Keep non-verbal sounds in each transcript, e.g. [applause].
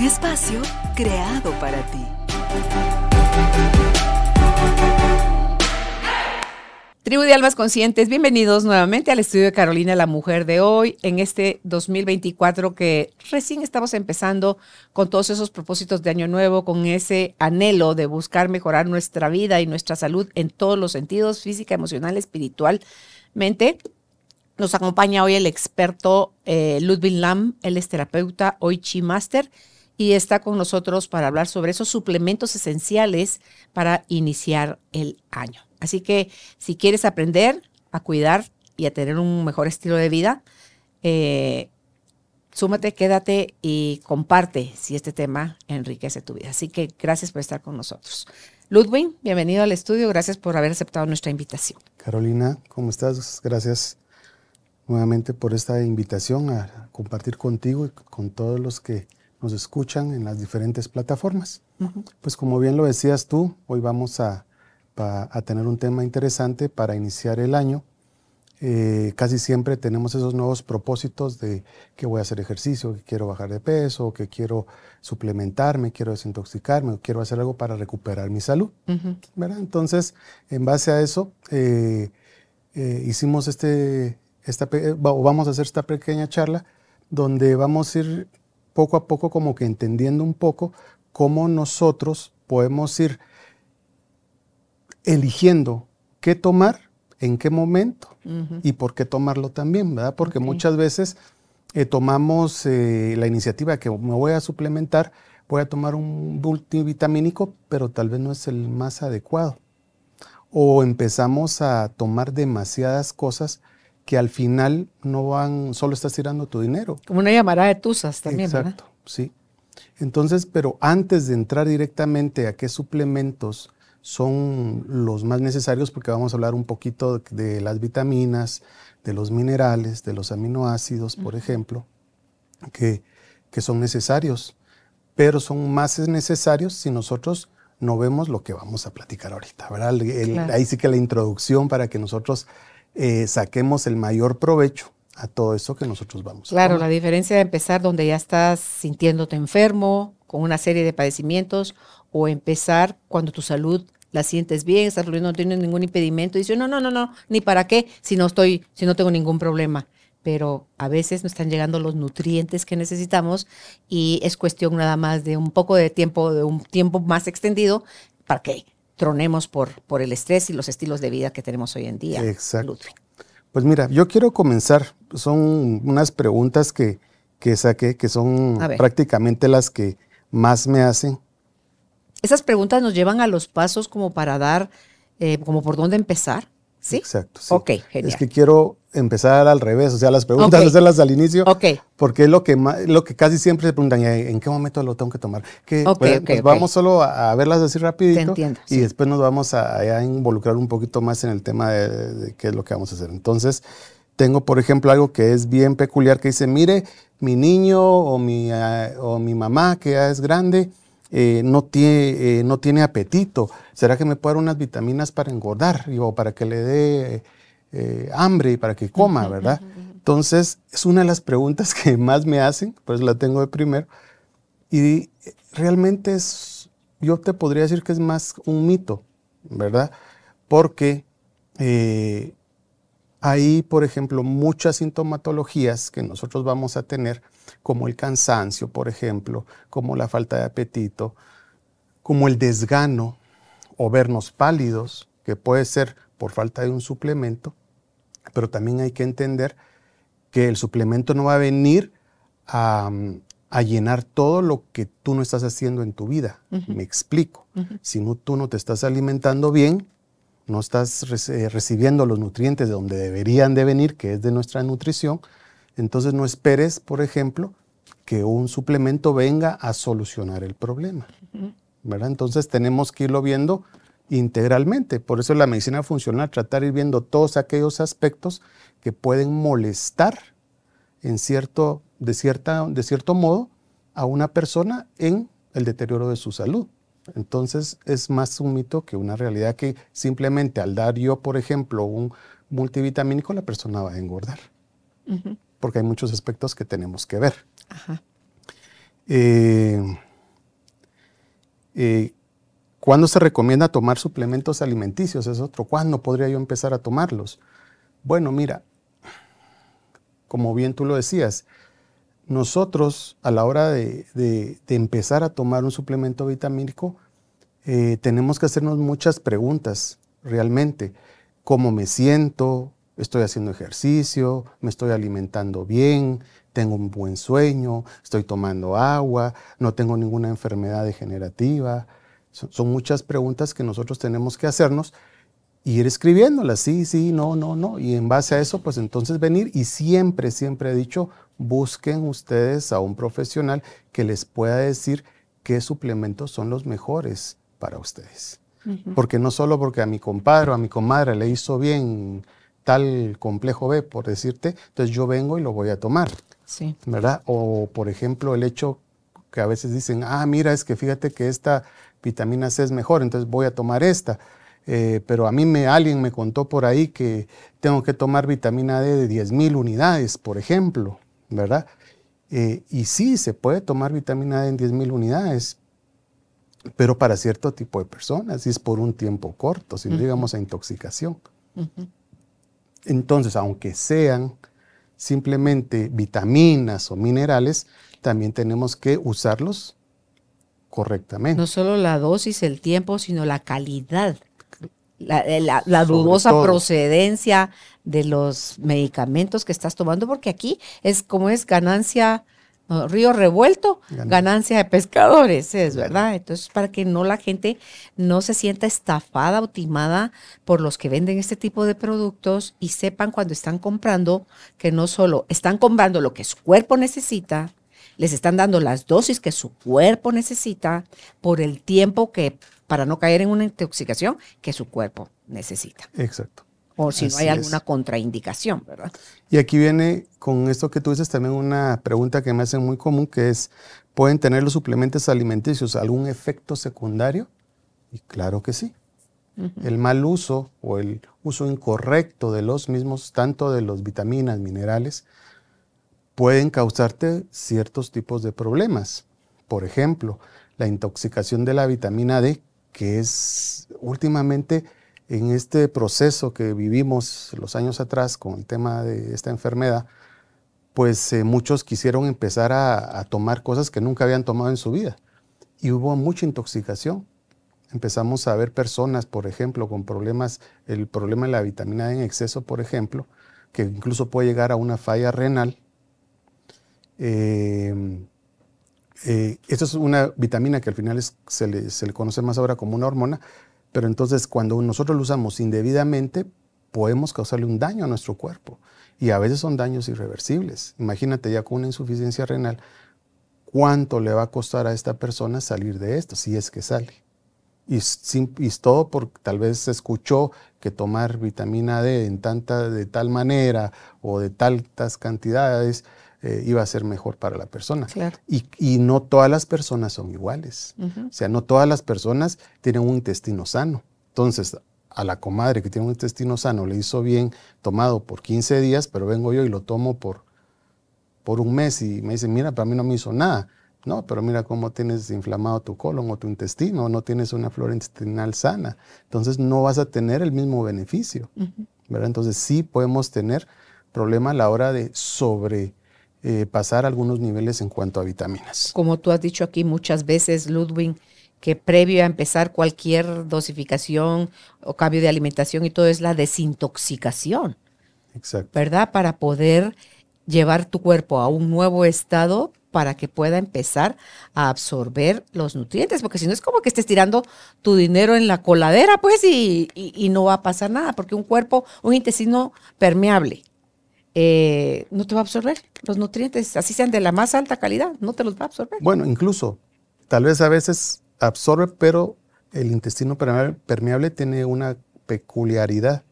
Un espacio creado para ti. Tribu de Almas Conscientes, bienvenidos nuevamente al estudio de Carolina, la mujer de hoy, en este 2024 que recién estamos empezando con todos esos propósitos de Año Nuevo, con ese anhelo de buscar mejorar nuestra vida y nuestra salud en todos los sentidos, física, emocional, espiritualmente. Nos acompaña hoy el experto eh, Ludwig Lam, él es terapeuta, hoy Chi Master, y está con nosotros para hablar sobre esos suplementos esenciales para iniciar el año. Así que si quieres aprender a cuidar y a tener un mejor estilo de vida, eh, súmate, quédate y comparte si este tema enriquece tu vida. Así que gracias por estar con nosotros. Ludwig, bienvenido al estudio. Gracias por haber aceptado nuestra invitación. Carolina, ¿cómo estás? Gracias nuevamente por esta invitación a compartir contigo y con todos los que nos escuchan en las diferentes plataformas. Pues como bien lo decías tú, hoy vamos a a tener un tema interesante para iniciar el año. Eh, casi siempre tenemos esos nuevos propósitos de que voy a hacer ejercicio, que quiero bajar de peso, que quiero suplementarme, quiero desintoxicarme, quiero hacer algo para recuperar mi salud. Entonces, en base a eso, eh, eh, hicimos este, esta, vamos a hacer esta pequeña charla donde vamos a ir poco a poco como que entendiendo un poco cómo nosotros podemos ir eligiendo qué tomar, en qué momento y por qué tomarlo también, ¿verdad? Porque muchas veces eh, tomamos eh, la iniciativa que me voy a suplementar, voy a tomar un multivitamínico, pero tal vez no es el más adecuado. O empezamos a tomar demasiadas cosas que al final no van, solo estás tirando tu dinero. Como una llamada de tusas también, Exacto, sí. Entonces, pero antes de entrar directamente a qué suplementos son los más necesarios porque vamos a hablar un poquito de las vitaminas, de los minerales, de los aminoácidos, por ejemplo, que, que son necesarios, pero son más necesarios si nosotros no vemos lo que vamos a platicar ahorita, ¿verdad? Ahí sí que la introducción para que nosotros eh, saquemos el mayor provecho a todo eso que nosotros vamos a Claro, la diferencia de empezar donde ya estás sintiéndote enfermo, con una serie de padecimientos, o empezar cuando tu salud la sientes bien, estás no tienes ningún impedimento, y dices, no, no, no, no, ni para qué, si no estoy, si no tengo ningún problema. Pero a veces no están llegando los nutrientes que necesitamos y es cuestión nada más de un poco de tiempo, de un tiempo más extendido para que tronemos por, por el estrés y los estilos de vida que tenemos hoy en día. Exacto. Pues mira, yo quiero comenzar. Son unas preguntas que, que saqué, que son prácticamente las que más me hacen esas preguntas nos llevan a los pasos como para dar, eh, como por dónde empezar. ¿Sí? Exacto. Sí. Ok, genial. Es que quiero empezar al revés, o sea, las preguntas hacerlas al inicio, Ok. porque es lo que, lo que casi siempre se preguntan, ¿en qué momento lo tengo que tomar? Que, pues, pues vamos solo a, verlas así rapidito y después nos vamos a, involucrar un poquito más en el tema de, qué es lo que vamos a hacer. Entonces, tengo, por ejemplo, algo que es bien peculiar que dice, mire, mi niño o mi, eh, o mi mamá que ya es grande, eh, no, tiene, eh, no tiene apetito. ¿Será que me puede dar unas vitaminas para engordar o para que le dé eh, hambre y para que coma, verdad? Entonces, es una de las preguntas que [laughs] más me hacen, pues la tengo de primero. Y realmente es, yo te podría decir que es más un mito, ¿verdad? Porque hay, por ejemplo, muchas sintomatologías que nosotros vamos a tener como el cansancio, por ejemplo, como la falta de apetito, como el desgano o vernos pálidos, que puede ser por falta de un suplemento, pero también hay que entender que el suplemento no va a venir a, llenar todo lo que tú no estás haciendo en tu vida. Me explico. Si no, tú no te estás alimentando bien, no estás eh, recibiendo los nutrientes de donde deberían de venir, que es de nuestra nutrición, entonces no esperes, por ejemplo, que un suplemento venga a solucionar el problema. ¿verdad? Entonces tenemos que irlo viendo integralmente. Por eso la medicina funcional, tratar de ir viendo todos aquellos aspectos que pueden molestar en cierto, de, cierta, de cierto modo a una persona en el deterioro de su salud. Entonces es más un mito que una realidad que simplemente al dar yo, por ejemplo, un multivitamínico, la persona va a engordar. Porque hay muchos aspectos que tenemos que ver. Eh, eh, ¿Cuándo se recomienda tomar suplementos alimenticios? Es otro. ¿Cuándo podría yo empezar a tomarlos? Bueno, mira, como bien tú lo decías, nosotros a la hora de, empezar a tomar un suplemento vitamínico, eh, tenemos que hacernos muchas preguntas realmente. ¿Cómo me siento? ¿Estoy haciendo ejercicio? ¿Me estoy alimentando bien? ¿Tengo un buen sueño? ¿Estoy tomando agua? ¿No tengo ninguna enfermedad degenerativa? son muchas preguntas que nosotros tenemos que hacernos y ir escribiéndolas, sí, sí, no, no, no. Y en base a eso, pues entonces venir y siempre, siempre he dicho, busquen ustedes a un profesional que les pueda decir qué suplementos son los mejores para ustedes. Porque no solo porque a mi compadre o a mi comadre le hizo bien tal complejo B, por decirte, entonces yo vengo y lo voy a tomar. Sí. ¿Verdad? O por ejemplo el hecho que a veces dicen, ah, mira, es que fíjate que esta vitamina C es mejor, entonces voy a tomar esta eh, pero a mí me, alguien me contó por ahí que tengo que tomar vitamina D de 10.000 unidades, por ejemplo, ¿verdad? Eh, y sí, se puede tomar vitamina D en 10.000 unidades, pero para cierto tipo de personas, y es por un tiempo corto, si no digamos a intoxicación. Entonces, aunque sean simplemente vitaminas o minerales, también tenemos que usarlos correctamente. No solo la dosis, el tiempo, sino la calidad eh, la, dudosa procedencia de los medicamentos que estás tomando, porque aquí es como es ganancia, río revuelto, ganancia. de pescadores, es verdad. Entonces, para que no la gente no se sienta estafada o timada por los que venden este tipo de productos y sepan cuando están comprando que no solo están comprando lo que su cuerpo necesita, les están dando las dosis que su cuerpo necesita por el tiempo que para no caer en una intoxicación que su cuerpo necesita. Exacto. O si no hay alguna contraindicación, ¿verdad? Y aquí viene con esto que tú dices también una pregunta que me hacen muy común, que es, ¿pueden tener los suplementos alimenticios algún efecto secundario? Y claro que sí. El mal uso o el uso incorrecto de los mismos, tanto de los vitaminas, minerales, pueden causarte ciertos tipos de problemas. Por ejemplo, la intoxicación de la vitamina D, que es últimamente en este proceso que vivimos los años atrás con el tema de esta enfermedad, pues eh, muchos quisieron empezar a, tomar cosas que nunca habían tomado en su vida. Y hubo mucha intoxicación. Empezamos a ver personas, por ejemplo, con problemas, el problema de la vitamina D en exceso, por ejemplo, que incluso puede llegar a una falla renal. Eh, eh, esto es una vitamina que al final se, le, conoce más ahora como una hormona, pero entonces cuando nosotros lo usamos indebidamente, podemos causarle un daño a nuestro cuerpo. Y a veces son daños irreversibles. Imagínate ya con una insuficiencia renal, cuánto le va a costar a esta persona salir de esto, si es que sale. Y, todo porque tal vez se escuchó que tomar vitamina D en tanta, de tal manera o de tantas cantidades eh, iba a ser mejor para la persona. Y, no todas las personas son iguales. O sea, no todas las personas tienen un intestino sano. Entonces, a la comadre que tiene un intestino sano le hizo bien tomado por 15 días, pero vengo yo y lo tomo por, por un mes y me dice, mira, para mí no me hizo nada. No, pero mira cómo tienes inflamado tu colon o tu intestino, no tienes una flora intestinal sana. Entonces no vas a tener el mismo beneficio. ¿verdad? Entonces sí podemos tener problema a la hora de sobre eh, pasar algunos niveles en cuanto a vitaminas. Como tú has dicho aquí muchas veces, Ludwig, que previo a empezar cualquier dosificación o cambio de alimentación y todo es la desintoxicación. Exacto. ¿Verdad? Para poder llevar tu cuerpo a un nuevo estado para que pueda empezar a absorber los nutrientes, porque si no es como que estés tirando tu dinero en la coladera, pues, y no va a pasar nada, porque un cuerpo, un intestino permeable, eh, no te va a absorber los nutrientes, así sean de la más alta calidad, no te los va a absorber. Bueno, incluso, tal vez a veces absorbe, pero el intestino permeable, tiene una peculiaridad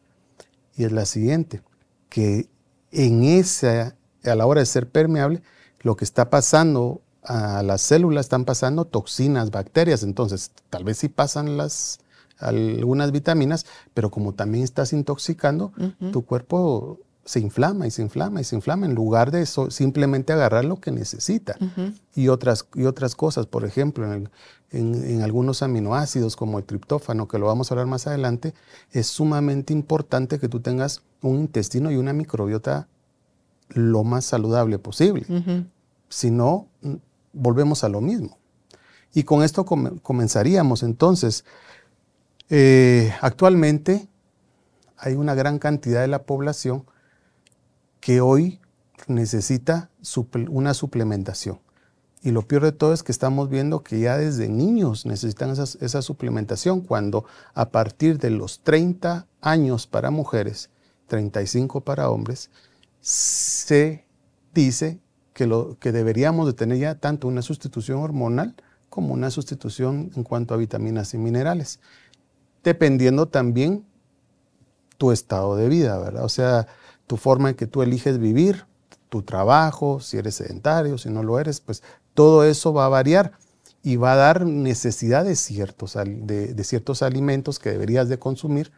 y es la siguiente, que en esa, a la hora de ser permeable, lo que está pasando a las células están pasando toxinas, bacterias, entonces tal vez sí pasan las algunas vitaminas, pero como también estás intoxicando, tu cuerpo se inflama y se inflama y se inflama en lugar de eso, simplemente agarrar lo que necesita. y, otras, y otras cosas, por ejemplo, en, en, algunos aminoácidos como el triptófano, que lo vamos a hablar más adelante, es sumamente importante que tú tengas un intestino y una microbiota lo más saludable posible. Si no, volvemos a lo mismo. Y con esto comenzaríamos entonces. Eh, actualmente hay una gran cantidad de la población que hoy necesita una suplementación. Y lo peor de todo es que estamos viendo que ya desde niños necesitan esa suplementación, cuando a partir de los 30 años para mujeres, 35 para hombres, se dice que, lo, que deberíamos de tener ya tanto una sustitución hormonal como una sustitución en cuanto a vitaminas y minerales, dependiendo también tu estado de vida, ¿verdad? O sea, tu forma en que tú eliges vivir, tu trabajo, si eres sedentario, si no lo eres, pues todo eso va a variar y va a dar necesidad de ciertos, de, ciertos alimentos que deberías de consumir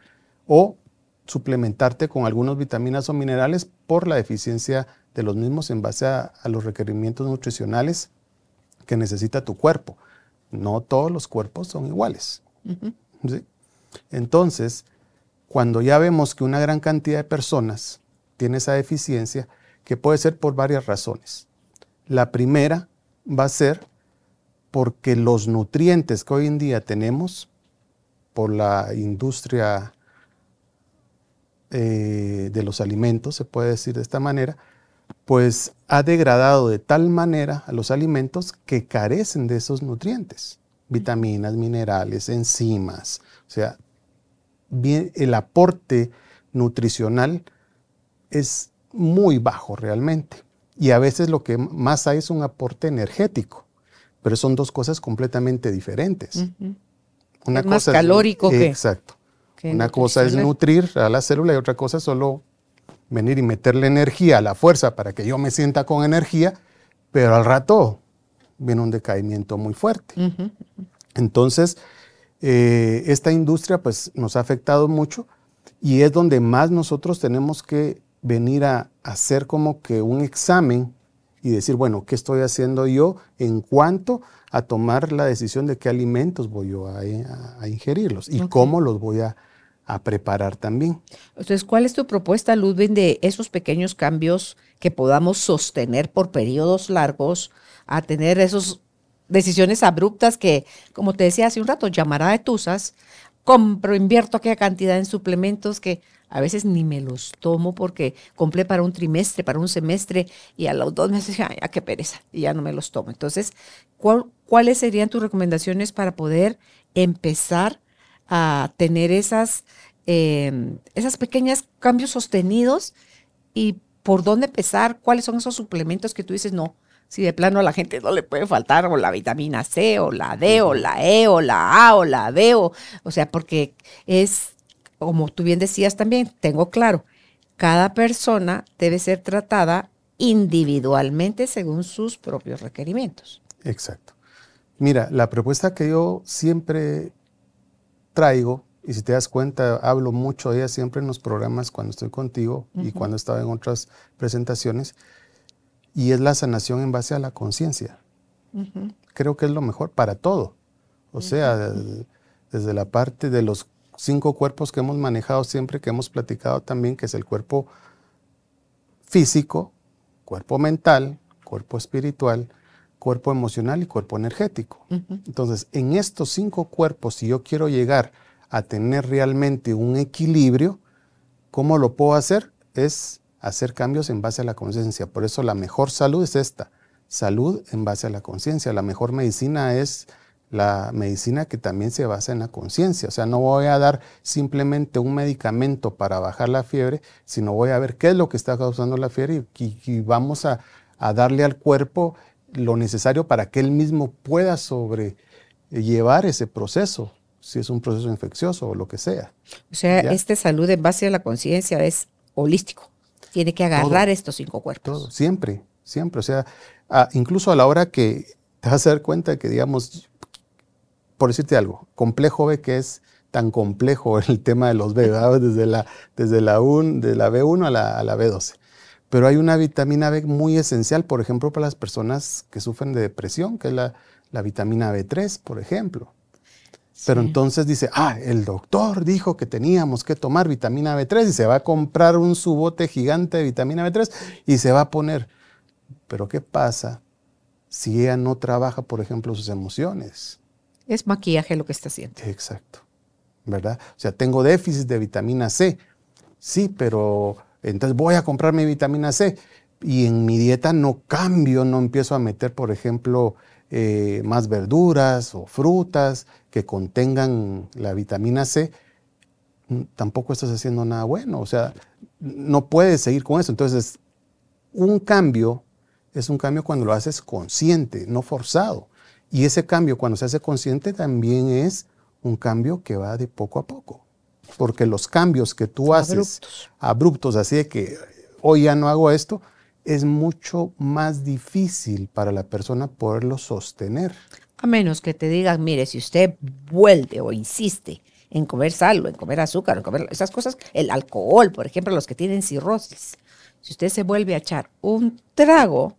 o suplementarte con algunas vitaminas o minerales por la deficiencia de los mismos en base a, los requerimientos nutricionales que necesita tu cuerpo. No todos los cuerpos son iguales. Entonces, cuando ya vemos que una gran cantidad de personas tiene esa deficiencia, que puede ser por varias razones. La primera va a ser porque los nutrientes que hoy en día tenemos por la industria eh, de los alimentos, se puede decir de esta manera, pues ha degradado de tal manera a los alimentos que carecen de esos nutrientes, vitaminas, minerales, enzimas, o sea, bien, el aporte nutricional es muy bajo realmente. Y a veces lo que más hay es un aporte energético, pero son dos cosas completamente diferentes. Una más calórico que... Exacto. Una cosa es nutrir a la célula y otra cosa es solo venir y meterle energía a la fuerza para que yo me sienta con energía, pero al rato viene un decaimiento muy fuerte. Entonces, eh, esta industria pues nos ha afectado mucho y es donde más nosotros tenemos que venir a hacer como que un examen y decir, bueno, ¿qué estoy haciendo yo en cuanto a tomar la decisión de qué alimentos voy yo a, ingerirlos y cómo los voy a, preparar también? Entonces, ¿cuál es tu propuesta, Ludwig, de esos pequeños cambios que podamos sostener por periodos largos a tener esas decisiones abruptas que, como te decía hace un rato, llamará de tusas, compro, invierto aquella cantidad en suplementos que a veces ni me los tomo porque compré para un trimestre, para un semestre y a los dos meses, ay, ya qué pereza, y ya no me los tomo. Entonces, ¿cuáles serían tus recomendaciones para poder empezar a tener esas, eh, esas pequeños cambios sostenidos y por dónde empezar? ¿Cuáles son esos suplementos que tú dices, no, si de plano a la gente no le puede faltar o la vitamina C o la D o la E o la A o la B o, o sea, porque es como tú bien decías también, tengo claro, cada persona debe ser tratada individualmente según sus propios requerimientos. Exacto. Mira, la propuesta que yo siempre traigo, y si te das cuenta, hablo mucho de ella siempre en los programas cuando estoy contigo y cuando estaba en otras presentaciones, y es la sanación en base a la conciencia. Creo que es lo mejor para todo. O sea, desde la parte de los cinco cuerpos que hemos manejado siempre, que hemos platicado también, que es el cuerpo físico, cuerpo mental, cuerpo espiritual, cuerpo emocional y cuerpo energético. Entonces, en estos cinco cuerpos, si yo quiero llegar a tener realmente un equilibrio, ¿cómo lo puedo hacer? Es hacer cambios en base a la conciencia. Por eso la mejor salud es esta, salud en base a la conciencia. La mejor medicina es la medicina que también se basa en la conciencia. O sea, no voy a dar simplemente un medicamento para bajar la fiebre, sino voy a ver qué es lo que está causando la fiebre y, vamos a, darle al cuerpo lo necesario para que él mismo pueda sobrellevar ese proceso, si es un proceso infeccioso o lo que sea. O sea, esta salud en base a la conciencia es holístico. Tiene que agarrar estos cinco cuerpos. Todo, siempre, siempre. O sea, incluso a la hora que te vas a dar cuenta que, digamos, por decirte algo, complejo B que es tan complejo [laughs] el tema de los B, [laughs] desde la, desde la, de la B1 a la, a la B12. Pero hay una vitamina B muy esencial, por ejemplo, para las personas que sufren de depresión, que es la, la vitamina B3, por ejemplo. Pero entonces dice, ah, el doctor dijo que teníamos que tomar vitamina B3 y se va a comprar un subote gigante de vitamina B3 y se va a poner. Pero ¿qué pasa si ella no trabaja, por ejemplo, sus emociones? Es maquillaje lo que está haciendo. Exacto, ¿verdad? O sea, tengo déficit de vitamina C. Sí, pero entonces voy a comprar mi vitamina C y en mi dieta no cambio, no empiezo a meter, por ejemplo, eh, más verduras o frutas que contengan la vitamina C, mm, tampoco estás haciendo nada bueno. O sea, no puedes seguir con eso. Entonces, un cambio es un cambio cuando lo haces consciente, no forzado. Y ese cambio cuando se hace consciente también es un cambio que va de poco a poco. Porque los cambios que tú haces abruptos así de que hoy ya no hago esto, es mucho más difícil para la persona poderlo sostener. A menos que te digan, mire, si usted vuelve o insiste en comer sal o en comer azúcar, en comer esas cosas, el alcohol, por ejemplo, los que tienen cirrosis, si usted se vuelve a echar un trago,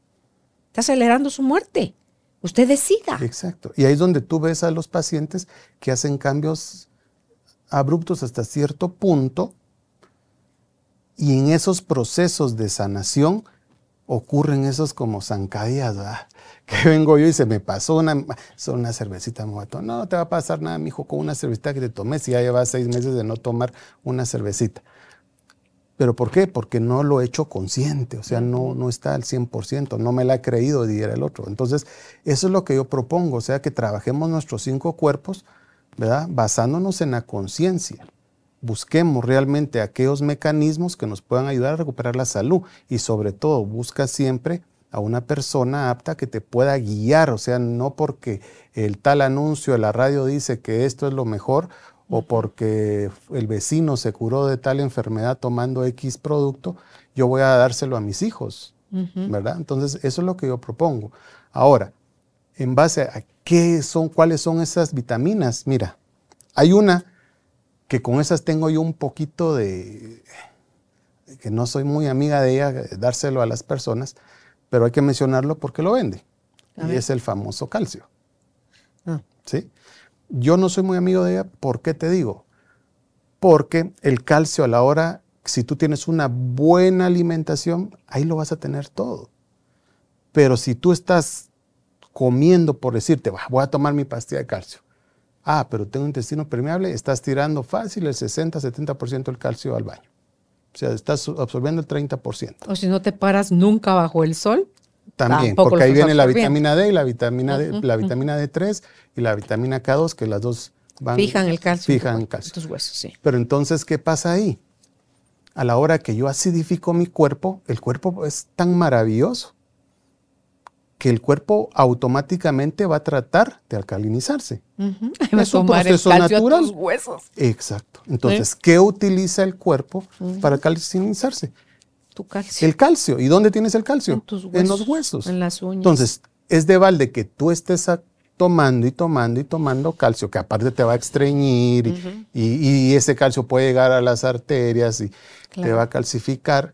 está acelerando su muerte. Usted decida. Exacto. Y ahí es donde tú ves a los pacientes que hacen cambios abruptos hasta cierto punto y en esos procesos de sanación ocurren esos como zancadillas. [laughs] Que vengo yo y se me pasó una, una cervecita, me No, te va a pasar nada, mijo, con una cervecita que te tomes si ya llevas seis meses de no tomar una cervecita. ¿Pero por qué? Porque no lo he hecho consciente, o sea, no, no está al 100%, no me la he creído, dijera el otro. Entonces, eso es lo que yo propongo, o sea, que trabajemos nuestros cinco cuerpos, ¿verdad? Basándonos en la conciencia busquemos realmente aquellos mecanismos que nos puedan ayudar a recuperar la salud y sobre todo busca siempre a una persona apta que te pueda guiar, o sea, no porque el tal anuncio de la radio dice que esto es lo mejor o porque el vecino se curó de tal enfermedad tomando X producto, yo voy a dárselo a mis hijos, ¿verdad? Entonces, eso es lo que yo propongo. Ahora, en base a qué son, cuáles son esas vitaminas, mira, hay una que con esas tengo yo un poquito de, que no soy muy amiga de ella, dárselo a las personas, pero hay que mencionarlo porque lo vende. y es el famoso calcio. Ah. ¿Sí? Yo no soy muy amigo de ella, ¿por qué te digo? Porque el calcio a la hora, si tú tienes una buena alimentación, ahí lo vas a tener todo. Pero si tú estás comiendo por decirte, voy a tomar mi pastilla de calcio, Ah, pero tengo intestino permeable, estás tirando fácil el 60-70% del calcio al baño. O sea, estás absorbiendo el 30%. O si no te paras nunca bajo el sol. También, porque ahí viene la vitamina D y la vitamina, D, la vitamina D3 y la vitamina K2, que las dos van... Fijan el calcio. Fijan el calcio. Tus huesos, sí. Pero entonces, ¿qué pasa ahí? A la hora que yo acidifico mi cuerpo, el cuerpo es tan maravilloso que el cuerpo automáticamente va a tratar de alcalinizarse. [laughs] Es un proceso natural. huesos. Exacto. Entonces, ¿qué utiliza el cuerpo para alcalinizarse? Tu calcio. El calcio. ¿Y dónde tienes el calcio? En, tus huesos, en los huesos. En las uñas. Entonces, es de balde que tú estés tomando y tomando y tomando calcio, que aparte te va a estreñir y, ese calcio puede llegar a las arterias y te va a calcificar.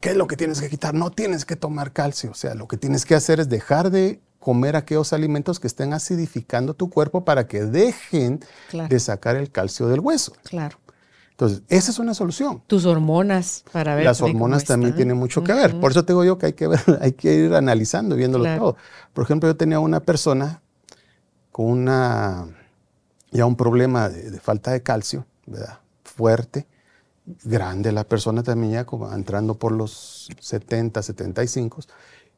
¿Qué es lo que tienes que quitar? No tienes que tomar calcio. O sea, lo que tienes que hacer es dejar de comer aquellos alimentos que estén acidificando tu cuerpo para que dejen de sacar el calcio del hueso. Claro. Entonces, esa es una solución. Tus hormonas para ver. Las hormonas también tienen mucho que ver. Por eso te digo yo que hay que ver, [laughs] hay que ir analizando, viéndolo todo. Por ejemplo, yo tenía una persona con una ya un problema de, de falta de calcio, ¿verdad? Fuerte grande la persona también ya como entrando por los 70, 75,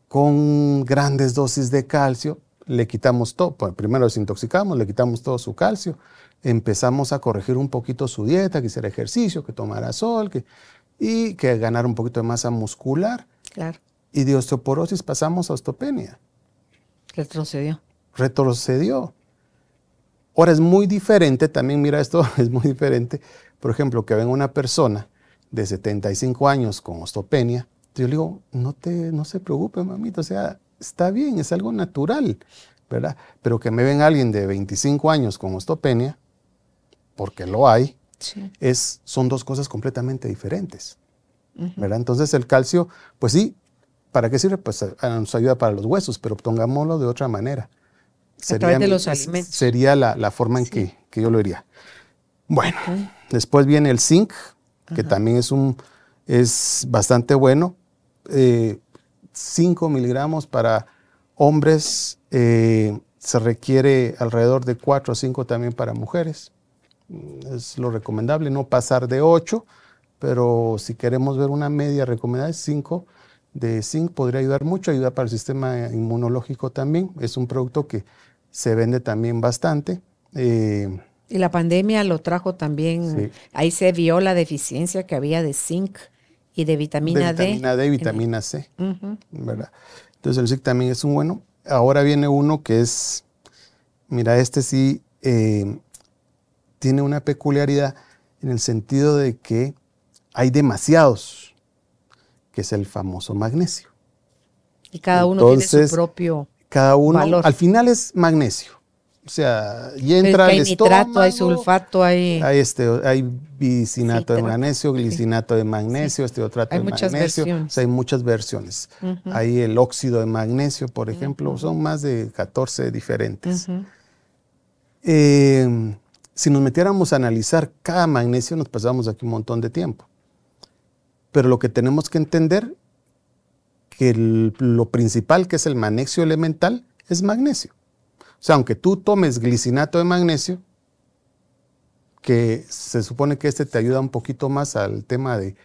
con grandes dosis de calcio. le quitamos todo, pues, primero desintoxicamos, le quitamos todo su calcio, empezamos a corregir un poquito su dieta, que hiciera ejercicio, que tomara sol, que, y que ganara un poquito de masa muscular. Claro. Y de osteoporosis pasamos a osteopenia. Retrocedió. Retrocedió. Ahora es muy diferente, también mira esto, [laughs] es muy diferente, por ejemplo, que venga una persona de 75 años con osteopenia, yo le digo, no, te, no se preocupe, mamita, o sea, está bien, es algo natural, ¿verdad? Pero que me ven alguien de 25 años con osteopenia, porque lo hay, es, son dos cosas completamente diferentes, ¿verdad? Entonces el calcio, pues sí, ¿para qué sirve? Pues nos ayuda para los huesos, pero pongámoslo de otra manera. Sería, de los alimentos. Sería la, forma en que, yo lo diría. Bueno, después viene el zinc, que también es, un, es bastante bueno. 5 eh, miligramos para hombres, eh, se requiere alrededor de 4 o 5 también para mujeres. Mm, es lo recomendable, no pasar de 8, pero si queremos ver una media recomendada es 5 de zinc, podría ayudar mucho, ayuda para el sistema inmunológico también. Es un producto que se vende también bastante. Eh, y la pandemia lo trajo también, ahí se vio la deficiencia que había de zinc y de vitamina D. Vitamina D y vitamina C, ¿verdad? Entonces el zinc también es un bueno. Ahora viene uno que es, mira, este sí eh, tiene una peculiaridad en el sentido de que hay demasiados, que es el famoso magnesio. Y cada uno tiene su propio cada uno, al final es magnesio. O sea, y entra hay nitrato, hay sulfato, hay... Hay, este, hay bicinato de magnesio, glicinato de magnesio, este otro de muchas magnesio. O sea, hay muchas versiones. Hay el óxido de magnesio, por ejemplo, son más de 14 diferentes. Eh, si nos metiéramos a analizar cada magnesio, nos pasamos aquí un montón de tiempo. Pero lo que tenemos que entender que lo principal, que es el magnesio elemental, es magnesio. O sea, aunque tú tomes glicinato de magnesio, que se supone que este te ayuda un poquito más al tema de,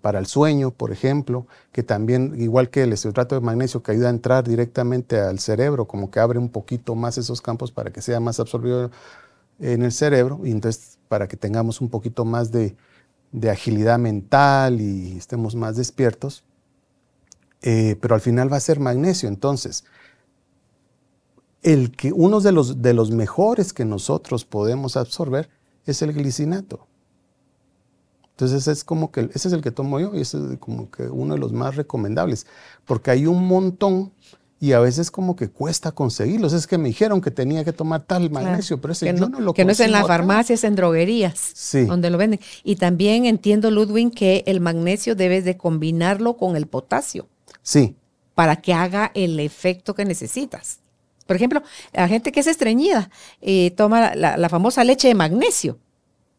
para el sueño, por ejemplo, que también, igual que el esterotrato de magnesio, que ayuda a entrar directamente al cerebro, como que abre un poquito más esos campos para que sea más absorbido en el cerebro, y entonces para que tengamos un poquito más de agilidad mental y estemos más despiertos. Eh, pero al final va a ser magnesio. Entonces, el que uno de los, de los mejores que nosotros podemos absorber es el glicinato. Entonces es como que ese es el que tomo yo y ese es como que uno de los más recomendables, porque hay un montón y a veces como que cuesta conseguirlos. Es que me dijeron que tenía que tomar tal magnesio, pero ese yo no, lo Que no es en las farmacias, en droguerías, donde lo venden. Y también entiendo, Ludwig, que el magnesio debes de combinarlo con el potasio. Sí. Para que haga el efecto que necesitas. Por ejemplo, la gente que es estreñida eh, toma la, famosa leche de magnesio,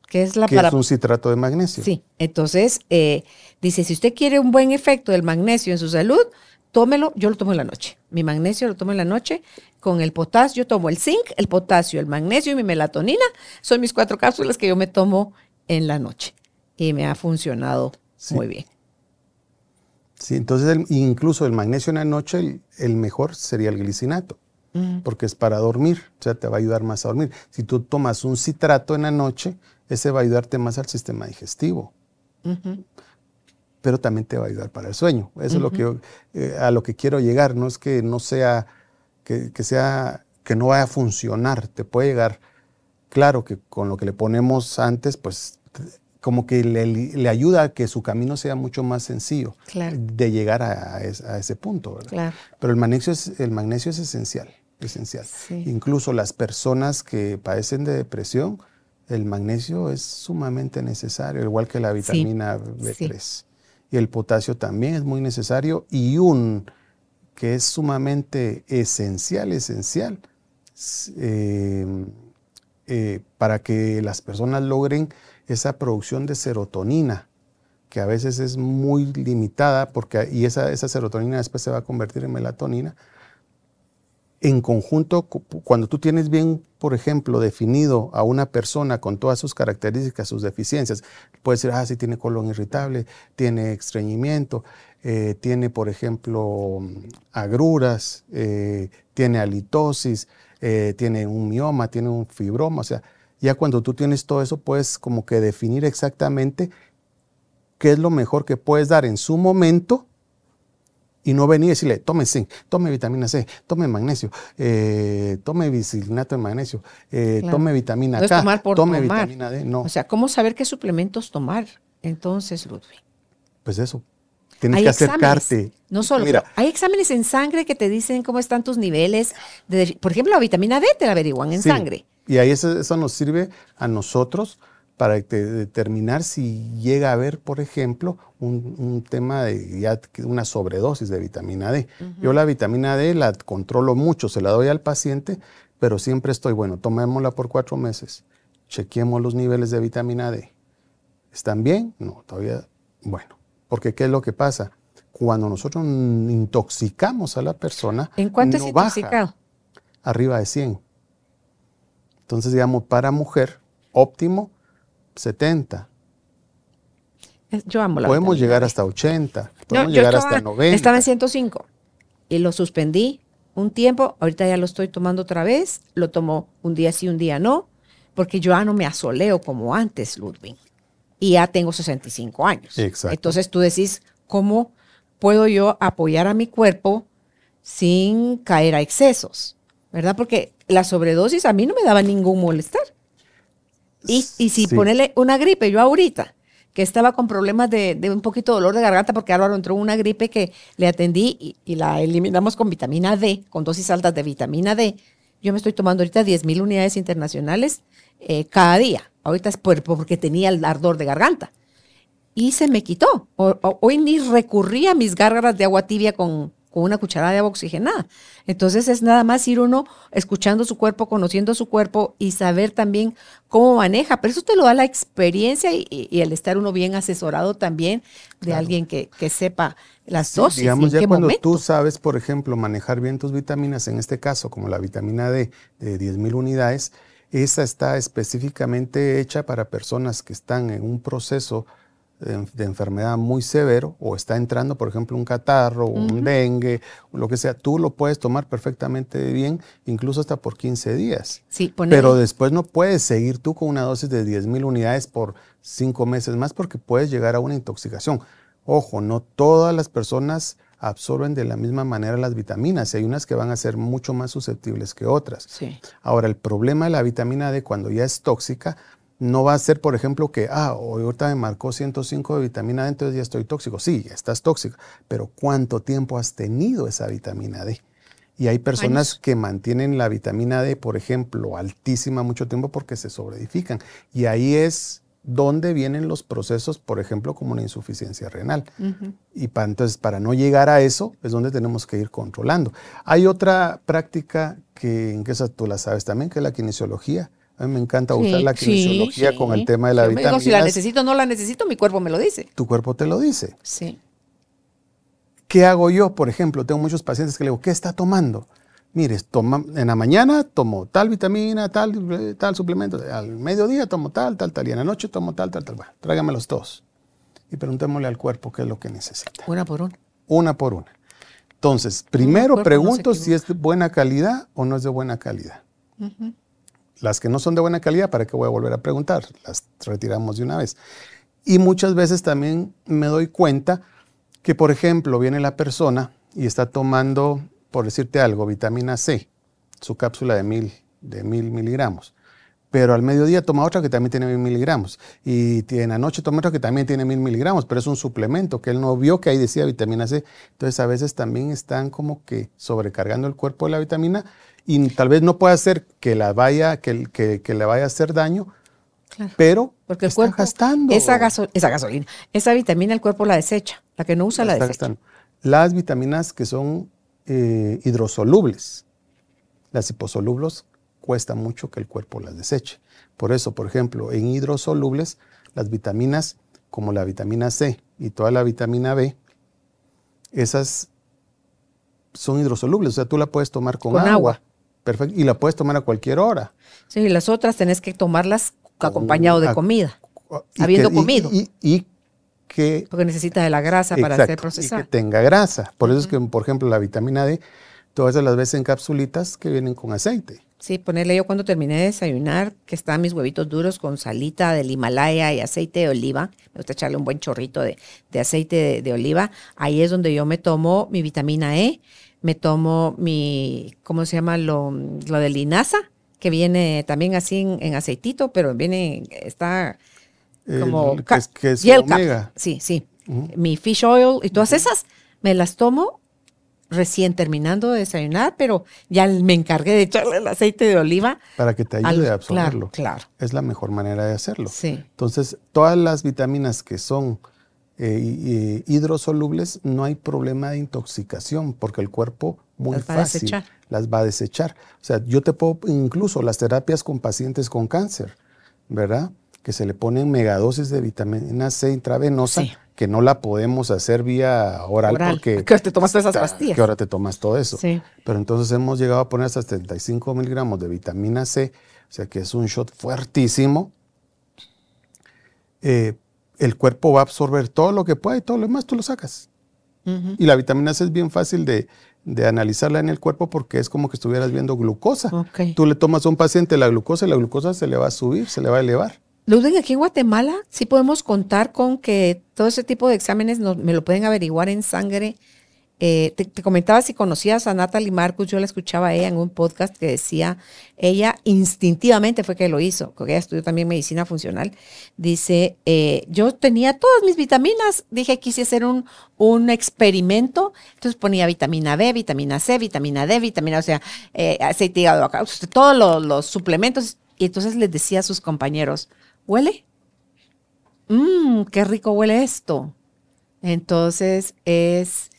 que es la que es un citrato de magnesio. Sí, entonces eh, dice, si usted quiere un buen efecto del magnesio en su salud, tómelo, yo lo tomo en la noche. Mi magnesio lo tomo en la noche con el potasio, yo tomo el zinc, el potasio, el magnesio y mi melatonina. Son mis cuatro cápsulas que yo me tomo en la noche y me ha funcionado muy bien. Sí, entonces incluso el magnesio en la noche, el, mejor sería el glicinato, porque es para dormir, o sea, te va a ayudar más a dormir. Si tú tomas un citrato en la noche, ese va a ayudarte más al sistema digestivo. Pero también te va a ayudar para el sueño. Eso es lo que eh, a lo que quiero llegar. No es que no sea, que, que sea, que no vaya a funcionar. Te puede llegar, claro que con lo que le ponemos antes, pues como que le, ayuda a que su camino sea mucho más sencillo de llegar a, ese punto. Pero el magnesio es, el magnesio es esencial, esencial. Incluso las personas que padecen de depresión, el magnesio es sumamente necesario, igual que la vitamina B3. Y el potasio también es muy necesario y un que es sumamente esencial, esencial, eh, eh, para que las personas logren esa producción de serotonina, que a veces es muy limitada, porque, y esa, esa serotonina después se va a convertir en melatonina, en conjunto, cuando tú tienes bien, por ejemplo, definido a una persona con todas sus características, sus deficiencias, puedes decir, ah, sí, tiene colon irritable, tiene estreñimiento, eh, tiene, por ejemplo, agruras, eh, tiene halitosis, eh, tiene un mioma, tiene un fibroma, o sea, ya cuando tú tienes todo eso, puedes como que definir exactamente qué es lo mejor que puedes dar en su momento y no venir y decirle, tome zinc, tome vitamina C, tome magnesio, eh, tome bisilinato de magnesio, eh, tome vitamina no K, tomar por tome vitamina D. No. O sea, ¿cómo saber qué suplementos tomar entonces, Ludwig? Pues eso. Tienes que acercarte. no solo, Mira, hay exámenes en sangre que te dicen cómo están tus niveles. De, por ejemplo, la vitamina D te la averiguan en sangre. Y ahí eso, nos sirve a nosotros para determinar si llega a haber, por ejemplo, un, tema de ya una sobredosis de vitamina D. Yo la vitamina D la controlo mucho, se la doy al paciente, pero siempre estoy, bueno, tomémosla por cuatro meses, chequeemos los niveles de vitamina D. ¿Están bien? No, todavía, bueno, porque ¿qué es lo que pasa? Cuando nosotros intoxicamos a la persona, ¿en cuánto es intoxicado? Arriba de 100. Entonces, digamos, para mujer, óptimo, 70. Yo amo la Podemos llegar hasta 80, podemos llegar hasta 90. Estaba en 105 y lo suspendí un tiempo, ahorita ya lo estoy tomando otra vez, lo tomo un día sí, un día no, porque yo ya no me asoleo como antes, Ludwig. Y ya tengo 65 años. Exacto. Entonces tú decís, ¿cómo puedo yo apoyar a mi cuerpo sin caer a excesos? ¿Verdad? Porque la sobredosis a mí no me daba ningún molestar. Y, y si ponele una gripe, yo ahorita, que estaba con problemas de, un poquito de dolor de garganta, porque Álvaro entró una gripe que le atendí y, la eliminamos con vitamina D, con dosis altas de vitamina D. Yo me estoy tomando ahorita 10 mil unidades internacionales eh, cada día. Ahorita es porque tenía el ardor de garganta. Y se me quitó. hoy ni recurrí a mis gárgaras de agua tibia con, con una cucharada de agua oxigenada. Entonces es nada más ir uno escuchando su cuerpo, conociendo su cuerpo y saber también cómo maneja. Pero eso te lo da la experiencia y, el estar uno bien asesorado también de alguien que, sepa las dosis. digamos, ya cuando tú sabes, por ejemplo, manejar bien tus vitaminas, en este caso, como la vitamina D de 10.000 unidades, esa está específicamente hecha para personas que están en un proceso de, enfermedad muy severo o está entrando, por ejemplo, un catarro, un dengue, lo que sea, tú lo puedes tomar perfectamente bien, incluso hasta por 15 días. Sí, Pero después no puedes seguir tú con una dosis de 10 mil unidades por 5 meses más porque puedes llegar a una intoxicación. Ojo, no todas las personas absorben de la misma manera las vitaminas y hay unas que van a ser mucho más susceptibles que otras. Sí. Ahora, el problema de la vitamina D cuando ya es tóxica, no va a ser, por ejemplo, que, ah, hoy ahorita me marcó 105 de vitamina D, entonces ya estoy tóxico. Sí, ya estás tóxico, pero ¿cuánto tiempo has tenido esa vitamina D? Y hay personas que mantienen la vitamina D, por ejemplo, altísima mucho tiempo porque se sobreedifican. Y ahí es donde vienen los procesos, por ejemplo, como una insuficiencia renal. Y para, entonces, para no llegar a eso, es donde tenemos que ir controlando. Hay otra práctica que, en que esa tú la sabes también, que es la kinesiología a mí me encanta usar la kinesiología con el tema de la vitamina. si la necesito o no la necesito, mi cuerpo me lo dice. Tu cuerpo te lo dice. Sí. ¿Qué hago yo? Por ejemplo, tengo muchos pacientes que le digo, ¿qué está tomando? Mire, toma, en la mañana tomo tal vitamina, tal, tal suplemento, al mediodía tomo tal, tal, tal, y en la noche tomo tal, tal, tal. Bueno, tráigamelos todos. Y preguntémosle al cuerpo qué es lo que necesita. Una por una. Una por una. Entonces, primero pregunto si es de buena calidad o no es de buena calidad. Las que no son de buena calidad, ¿para qué voy a volver a preguntar? Las retiramos de una vez. Y muchas veces también me doy cuenta que, por ejemplo, viene la persona y está tomando, por decirte algo, vitamina C, su cápsula de mil, de mil miligramos. Pero al mediodía toma otra que también tiene mil miligramos. Y en la noche toma otra que también tiene mil miligramos, pero es un suplemento que él no vio que ahí decía vitamina C. Entonces a veces también están como que sobrecargando el cuerpo de la vitamina y tal vez no pueda hacer que la vaya, que, que, le vaya a hacer daño, pero porque el cuerpo gastando. Esa, esa gasolina, esa vitamina el cuerpo la desecha, la que no usa la, desecha. Las vitaminas que son eh, hidrosolubles, las hiposolubles cuesta mucho que el cuerpo las deseche. Por eso, por ejemplo, en hidrosolubles, las vitaminas como la vitamina C y toda la vitamina B, esas son hidrosolubles, o sea, tú la puedes tomar con, agua. Perfecto, y la puedes tomar a cualquier hora. Sí, y las otras tenés que tomarlas acompañado de comida, habiendo comido. Y, que... Porque necesita de la grasa para ser procesada. Y que tenga grasa. Por eso es que, por ejemplo, la vitamina D, todas las veces en capsulitas que vienen con aceite. Sí, ponerle yo cuando terminé de desayunar, que están mis huevitos duros con salita del Himalaya y aceite de oliva. Me gusta echarle un buen chorrito de, aceite de, oliva. Ahí es donde yo me tomo mi vitamina E, me tomo mi, ¿cómo se llama? Lo, lo de linaza, que viene también así en, aceitito, pero viene, está como... que es, omega. Sí, sí. Mi fish oil y todas esas me las tomo recién terminando de desayunar, pero ya me encargué de echarle el aceite de oliva. Para que te ayude a absorberlo. Claro, Es la mejor manera de hacerlo. Sí. Entonces, todas las vitaminas que son eh, hidrosolubles, no hay problema de intoxicación, porque el cuerpo muy las fácil las va a desechar. O sea, yo te puedo, incluso las terapias con pacientes con cáncer, ¿verdad? Que se le ponen megadosis de vitamina C intravenosa que no la podemos hacer vía oral, porque... [laughs] Que te tomas todas esas pastillas. Que ahora te tomas todo eso. Sí. Pero entonces hemos llegado a poner hasta 75 miligramos de vitamina C, o sea que es un shot fuertísimo. Eh, el cuerpo va a absorber todo lo que pueda y todo lo demás tú lo sacas. Y la vitamina C es bien fácil de, analizarla en el cuerpo porque es como que estuvieras viendo glucosa. Tú le tomas a un paciente la glucosa y la glucosa se le va a subir, se le va a elevar. Luden, aquí en Guatemala sí podemos contar con que todo ese tipo de exámenes me lo pueden averiguar en sangre. Eh, te, comentaba si conocías a Natalie Marcus, yo la escuchaba a ella en un podcast que decía, ella instintivamente fue que lo hizo, porque ella estudió también medicina funcional. Dice, eh, yo tenía todas mis vitaminas, dije, quise hacer un, un experimento, entonces ponía vitamina B, vitamina C, vitamina D, vitamina, o sea, eh, aceite de hígado, todos los, suplementos, y entonces les decía a sus compañeros, ¿Huele? Mmm, qué rico huele esto. Entonces es,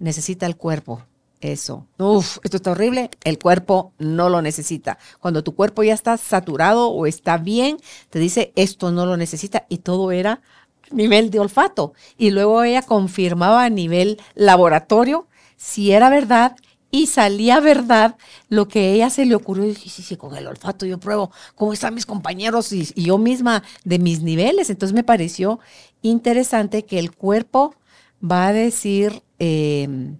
necesita el cuerpo eso. Uf, esto está horrible. El cuerpo no lo necesita. Cuando tu cuerpo ya está saturado o está bien, te dice esto no lo necesita y todo era nivel de olfato. Y luego ella confirmaba a nivel laboratorio si era verdad y salía verdad lo que ella se le ocurrió. Y dije, sí, sí, con el olfato yo pruebo cómo están mis compañeros y, yo misma de mis niveles. Entonces me pareció interesante que el cuerpo va a decir em,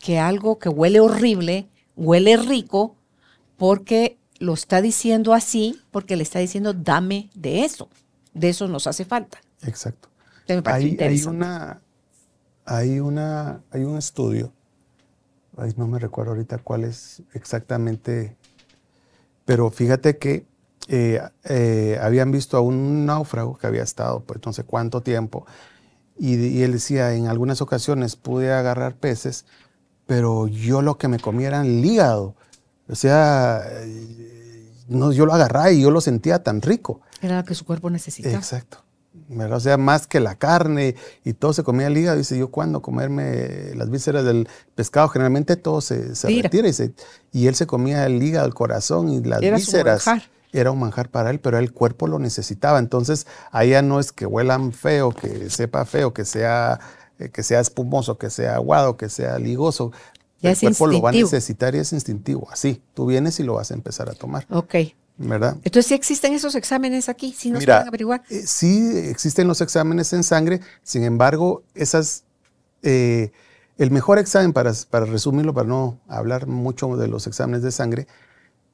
que algo que huele horrible, huele rico, porque lo está diciendo así, porque le está diciendo, dame de eso. De eso nos hace falta. Exacto. hay, hay, una, hay, una, hay un estudio no me recuerdo ahorita cuál es exactamente, pero fíjate que eh, eh, habían visto a un náufrago que había estado, pues no sé cuánto tiempo, y, él decía, en algunas ocasiones pude agarrar peces, pero yo lo que me comía era el hígado. O sea, eh, no, yo lo agarraba y yo lo sentía tan rico. Era lo que su cuerpo necesitaba. Exacto. O sea, más que la carne y todo se comía el hígado. Dice yo, ¿cuándo comerme las vísceras del pescado? Generalmente todo se, se retira y, él se comía el hígado, el corazón y las vísceras. Era un manjar para él, pero el cuerpo lo necesitaba. Entonces, allá no es que huelan feo, que sepa feo, que sea, eh, que sea espumoso, que sea aguado, que sea ligoso. el cuerpo lo va a necesitar y es instintivo. Así, tú vienes y lo vas a empezar a tomar. Ok. ¿verdad? Entonces, ¿sí existen esos exámenes aquí? ¿Sí nos pueden averiguar? Eh, sí, existen los exámenes en sangre, sin embargo, esas, eh, el mejor examen, para, para resumirlo, para no hablar mucho de los exámenes de sangre,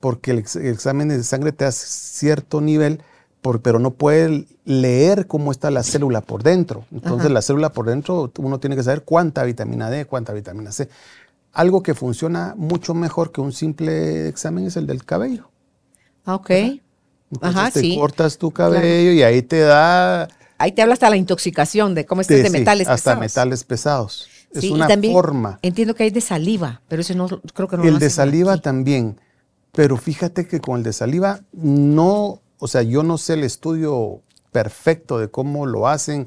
porque el, examen de sangre te hace cierto nivel, por, pero no puede leer cómo está la célula por dentro. Entonces, la célula por dentro, uno tiene que saber cuánta vitamina D, cuánta vitamina C. Algo que funciona mucho mejor que un simple examen es el del cabello. Ah, ok. Ajá, te cortas tu cabello y ahí te da... Ahí te habla hasta la intoxicación de cómo estás de metales pesados. Hasta metales pesados. Es una forma. Entiendo que hay de saliva, pero ese no creo que no El de saliva también. Pero fíjate que con el de saliva no, o sea, yo no sé el estudio perfecto de cómo lo hacen,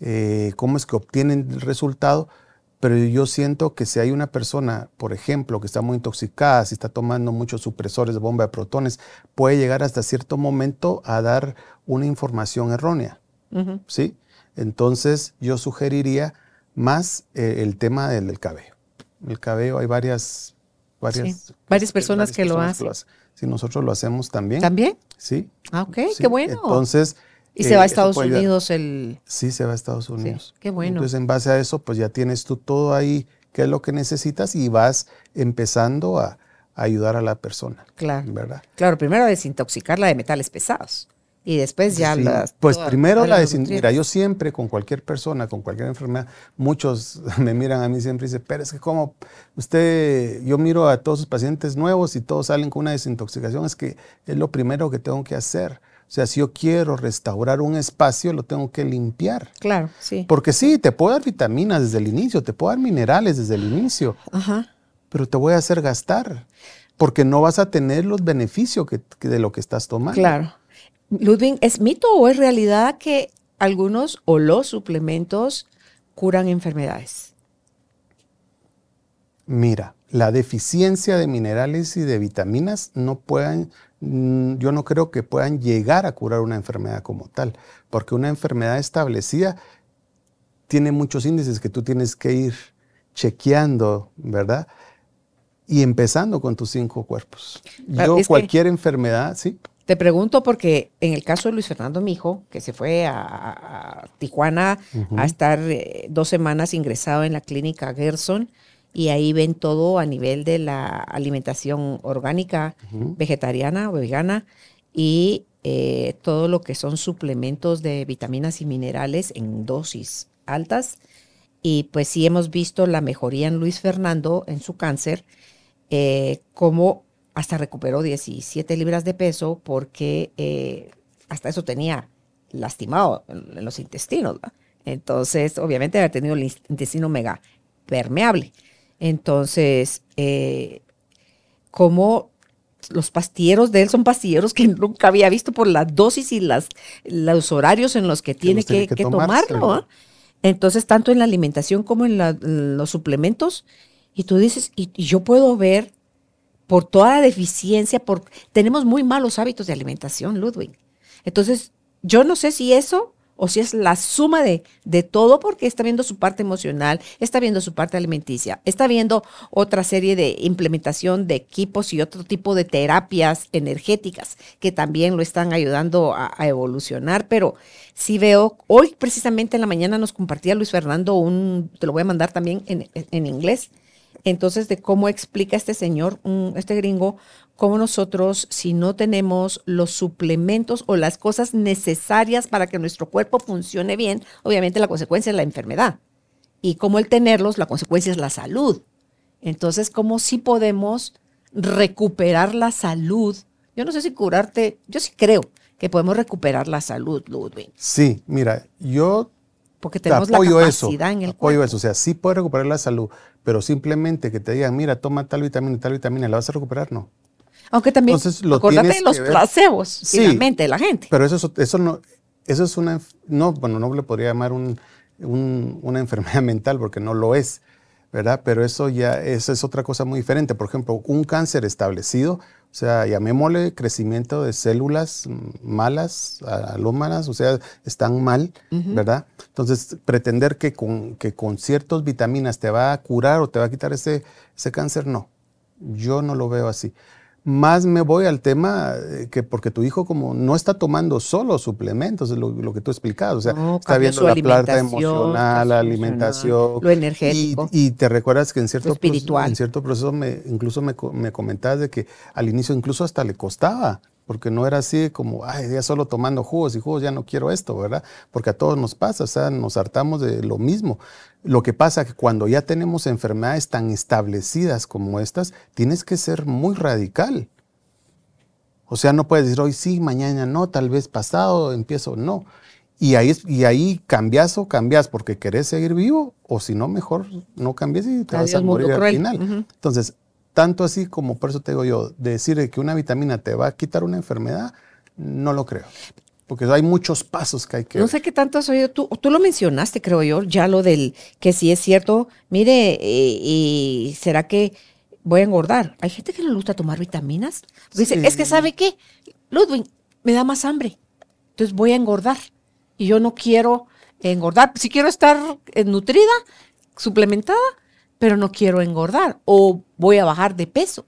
eh, cómo es que obtienen el resultado, pero yo siento que si hay una persona, por ejemplo, que está muy intoxicada, si está tomando muchos supresores de bomba de protones, puede llegar hasta cierto momento a dar una información errónea. ¿Sí? Entonces yo sugeriría más eh, el tema del, cabello. el cabello, hay varias, varias, varias personas que lo hacen. Si nosotros lo hacemos también. ¿También? Sí. Ah, ok, qué bueno. Entonces. ¿Y se va a eh, Estados Unidos el...? Sí, se va a Estados Unidos. qué bueno. Entonces, en base a eso, pues ya tienes tú todo ahí, qué es lo que necesitas y vas empezando a, ayudar a la persona. Claro. ¿Verdad? Claro, primero desintoxicarla de metales pesados y después ya las... Pues primero la Mira, yo siempre con cualquier persona, con cualquier enfermedad, muchos [laughs] me miran a mí siempre y dicen, pero es que como usted, yo miro a todos sus pacientes nuevos y todos salen con una desintoxicación, es que es lo primero que tengo que hacer. O sea, si yo quiero restaurar un espacio, lo tengo que limpiar. Claro, sí. Porque sí, te puedo dar vitaminas desde el inicio, te puedo dar minerales desde el inicio. Ajá. Pero te voy a hacer gastar. Porque no vas a tener los beneficios que, de lo que estás tomando. Claro. Ludwig, ¿es mito o es realidad que algunos o los suplementos curan enfermedades? Mira, la deficiencia de minerales y de vitaminas no pueden, mm, yo no creo que puedan llegar a curar una enfermedad como tal, porque una enfermedad establecida tiene muchos índices que tú tienes que ir chequeando, ¿verdad? Y empezando con tus cinco cuerpos. Yo cualquier enfermedad, sí. Te pregunto porque en el caso de Luis Fernando Mijo, que se fue a, Tijuana a estar eh, dos semanas ingresado en la clínica Gerson, y ahí ven todo a nivel de la alimentación orgánica, vegetariana o vegana, y eh, todo lo que son suplementos de vitaminas y minerales en dosis altas. Y pues sí hemos visto la mejoría en Luis Fernando en su cáncer, eh, como hasta recuperó 17 libras de peso porque eh, hasta eso tenía lastimado en, los intestinos. Entonces, obviamente había tenido el intestino mega permeable. Entonces, eh, como los pastilleros de él son pastilleros que nunca había visto por la dosis y las, los horarios en los que tiene que, tomarlo. Entonces, tanto en la alimentación como en, los suplementos, y tú dices, y, yo puedo ver por toda la deficiencia, por, tenemos muy malos hábitos de alimentación, Ludwig. Entonces, yo no sé si eso o si es la suma de, de todo, porque está viendo su parte emocional, está viendo su parte alimenticia, está viendo otra serie de implementación de equipos y otro tipo de terapias energéticas que también lo están ayudando a, evolucionar, pero sí veo, hoy precisamente en la mañana nos compartía Luis Fernando un, te lo voy a mandar también en, en inglés, entonces de cómo explica este señor, este gringo, cómo nosotros, si no tenemos los suplementos o las cosas necesarias para que nuestro cuerpo funcione bien, obviamente la consecuencia es la enfermedad. Y cómo el tenerlos, la consecuencia es la salud. Entonces, ¿cómo sí podemos recuperar la salud? Yo no sé si curarte, yo sí creo que podemos recuperar la salud, Ludwig. Sí, mira, yo porque tenemos la capacidad en el apoyo eso, o sea, sí puede recuperar la salud, pero simplemente que te digan, mira, toma tal vitamina y tal vitamina, ¿la vas a recuperar? No. Aunque también, Entonces, lo acordate de los placebos sí, en la mente de la gente. Pero eso, eso, no, eso es una, no, bueno, no le podría llamar un, una [laughs] enfermedad mental porque no lo es, ¿verdad? Pero eso ya, eso es otra cosa muy diferente. Por ejemplo, un cáncer establecido, o sea, llamémosle crecimiento de células malas, alómanas, o sea, están mal, ¿verdad? Entonces, pretender que con, que con ciertas vitaminas te va a curar o te va a quitar ese, ese cáncer, no. Yo no lo veo así. Más me voy al tema eh, que porque tu hijo como no está tomando solo suplementos, lo, lo que tú explicabas, o sea, está viendo la planta emocional, la alimentación, lo energético. Y, te recuerdas que en cierto, proceso, en cierto proceso me, incluso me, me comentabas de que al inicio incluso hasta le costaba porque no era así como, ay, ya solo tomando jugos y jugos, ya no quiero esto, ¿verdad? Porque a todos nos pasa, o sea, nos hartamos de lo mismo. Lo que pasa es que cuando ya tenemos enfermedades tan establecidas como estas, tienes que ser muy radical. O sea, no puedes decir hoy sí, mañana no, tal vez pasado empiezo, no. Y ahí, y ahí cambias o cambias porque querés seguir vivo, o si no, mejor no cambies y te vas a morir al final. Entonces, tanto así como por eso te digo yo, decir que una vitamina te va a quitar una enfermedad, no lo creo. Porque hay muchos pasos que hay que... No sé qué tanto has oído tú. Tú lo mencionaste, creo yo, ya lo del que si es cierto. Mire, eh, y será que voy a engordar. Hay gente que no le gusta tomar vitaminas. Dice, es que ¿sabe qué? Ludwig, me da más hambre. Entonces voy a engordar. Y yo no quiero engordar. Si quiero estar nutrida, suplementada, pero no quiero engordar o voy a bajar de peso.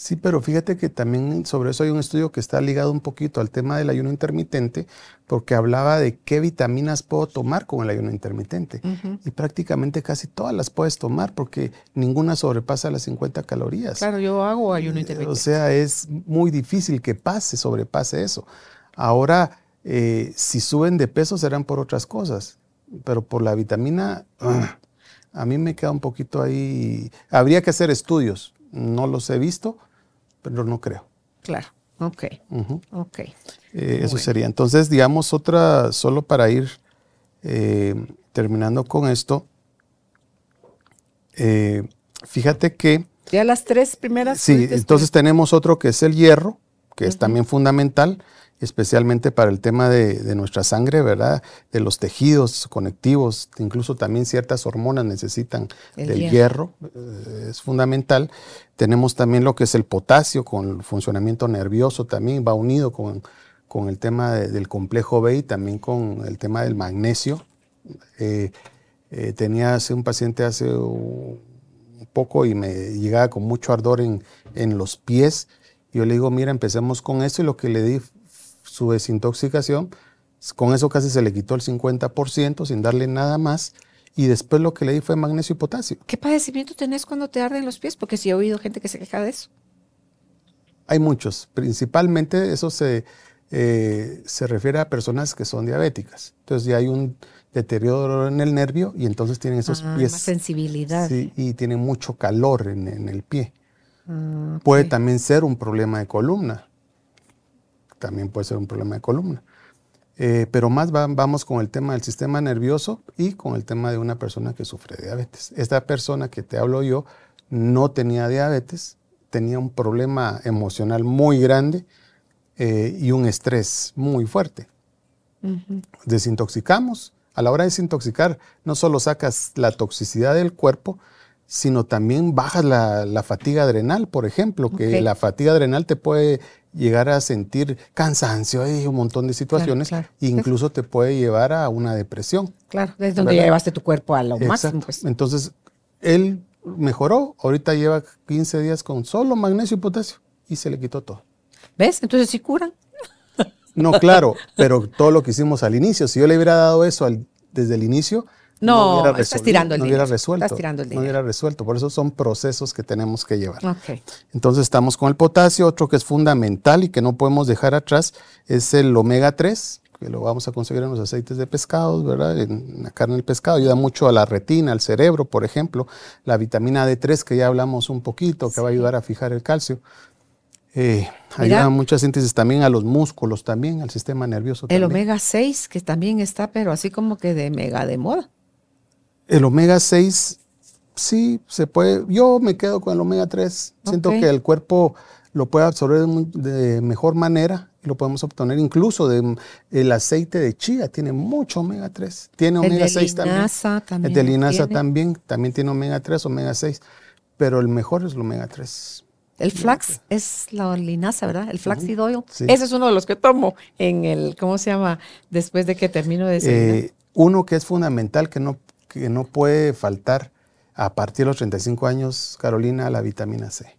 Sí, pero fíjate que también sobre eso hay un estudio que está ligado un poquito al tema del ayuno intermitente, porque hablaba de qué vitaminas puedo tomar con el ayuno intermitente. Y prácticamente casi todas las puedes tomar porque ninguna sobrepasa las 50 calorías. Claro, yo hago ayuno intermitente. O sea, es muy difícil que pase, sobrepase eso. Ahora, eh, si suben de peso serán por otras cosas, pero por la vitamina, ah, a mí me queda un poquito ahí. Habría que hacer estudios, no los he visto pero no creo. Claro, ok. Ok. Eh, eso sería. Entonces, digamos, otra, solo para ir eh, terminando con esto, eh, fíjate que... Ya las tres primeras. Sí, entonces tenemos otro que es el hierro, que es también fundamental especialmente para el tema de, nuestra sangre, ¿verdad? De los tejidos conectivos, incluso también ciertas hormonas necesitan del hierro, eh, es fundamental. Tenemos también lo que es el potasio con el funcionamiento nervioso, también va unido con, con el tema del complejo B y también con el tema del magnesio. Eh, eh, tenía hace un paciente hace un poco y me llegaba con mucho ardor en, en los pies. Yo le digo, mira, empecemos con esto y lo que le di su desintoxicación. Con eso casi se le quitó el 50% sin darle nada más. Y después lo que le di fue magnesio y potasio. ¿Qué padecimiento tenés cuando te arden los pies? Porque sí he oído gente que se queja de eso. Hay muchos. Principalmente eso se, eh, se refiere a personas que son diabéticas. Entonces ya hay un deterioro en el nervio y entonces tienen esos ah, pies. Más sensibilidad. Sí, y tienen mucho calor en, el pie. Ah, Puede también ser un problema de columna también puede ser un problema de columna. Eh, pero más vamos con el tema del sistema nervioso y con el tema de una persona que sufre diabetes. Esta persona que te hablo yo no tenía diabetes, tenía un problema emocional muy grande eh, y un estrés muy fuerte. Desintoxicamos. A la hora de desintoxicar, no solo sacas la toxicidad del cuerpo, sino también bajas la, fatiga adrenal, por ejemplo, que la fatiga adrenal te puede llegar a sentir cansancio y un montón de situaciones, incluso te puede llevar a una depresión. Claro, desde donde ya llevaste tu cuerpo a lo máximo. Pues. Entonces, él mejoró, ahorita lleva 15 días con solo magnesio y potasio y se le quitó todo. ¿Ves? Entonces sí curan. No, claro, pero todo lo que hicimos al inicio, si yo le hubiera dado eso desde el inicio, no, no estás tirando el no hubiera resuelto. Estás tirando el dinero. No hubiera resuelto. Por eso son procesos que tenemos que llevar. Entonces estamos con el potasio. Otro que es fundamental y que no podemos dejar atrás es el omega 3, que lo vamos a conseguir en los aceites de pescados, ¿verdad? En la carne del pescado. Ayuda mucho a la retina, al cerebro, por ejemplo. La vitamina D3, que ya hablamos un poquito, que va a ayudar a fijar el calcio. Eh, ayuda a mucha síntesis también a los músculos, también al sistema nervioso. El omega 6, que también está, pero así como que de mega de moda. El omega 6, sí, se puede. Yo me quedo con el omega 3. Siento que el cuerpo lo puede absorber de mejor manera y lo podemos obtener incluso del el aceite de chía. Tiene mucho omega 3. Tiene omega 6 también. también. El de linaza también. También tiene omega 3, omega 6. Pero el mejor es el omega 3. El flax es la linaza, ¿verdad? El flaxseed oil. Ese es uno de los que tomo en el, ¿cómo se llama? Después de que termino de eh, uno que es fundamental, que no que no puede faltar a partir de los 35 años, Carolina, la vitamina C.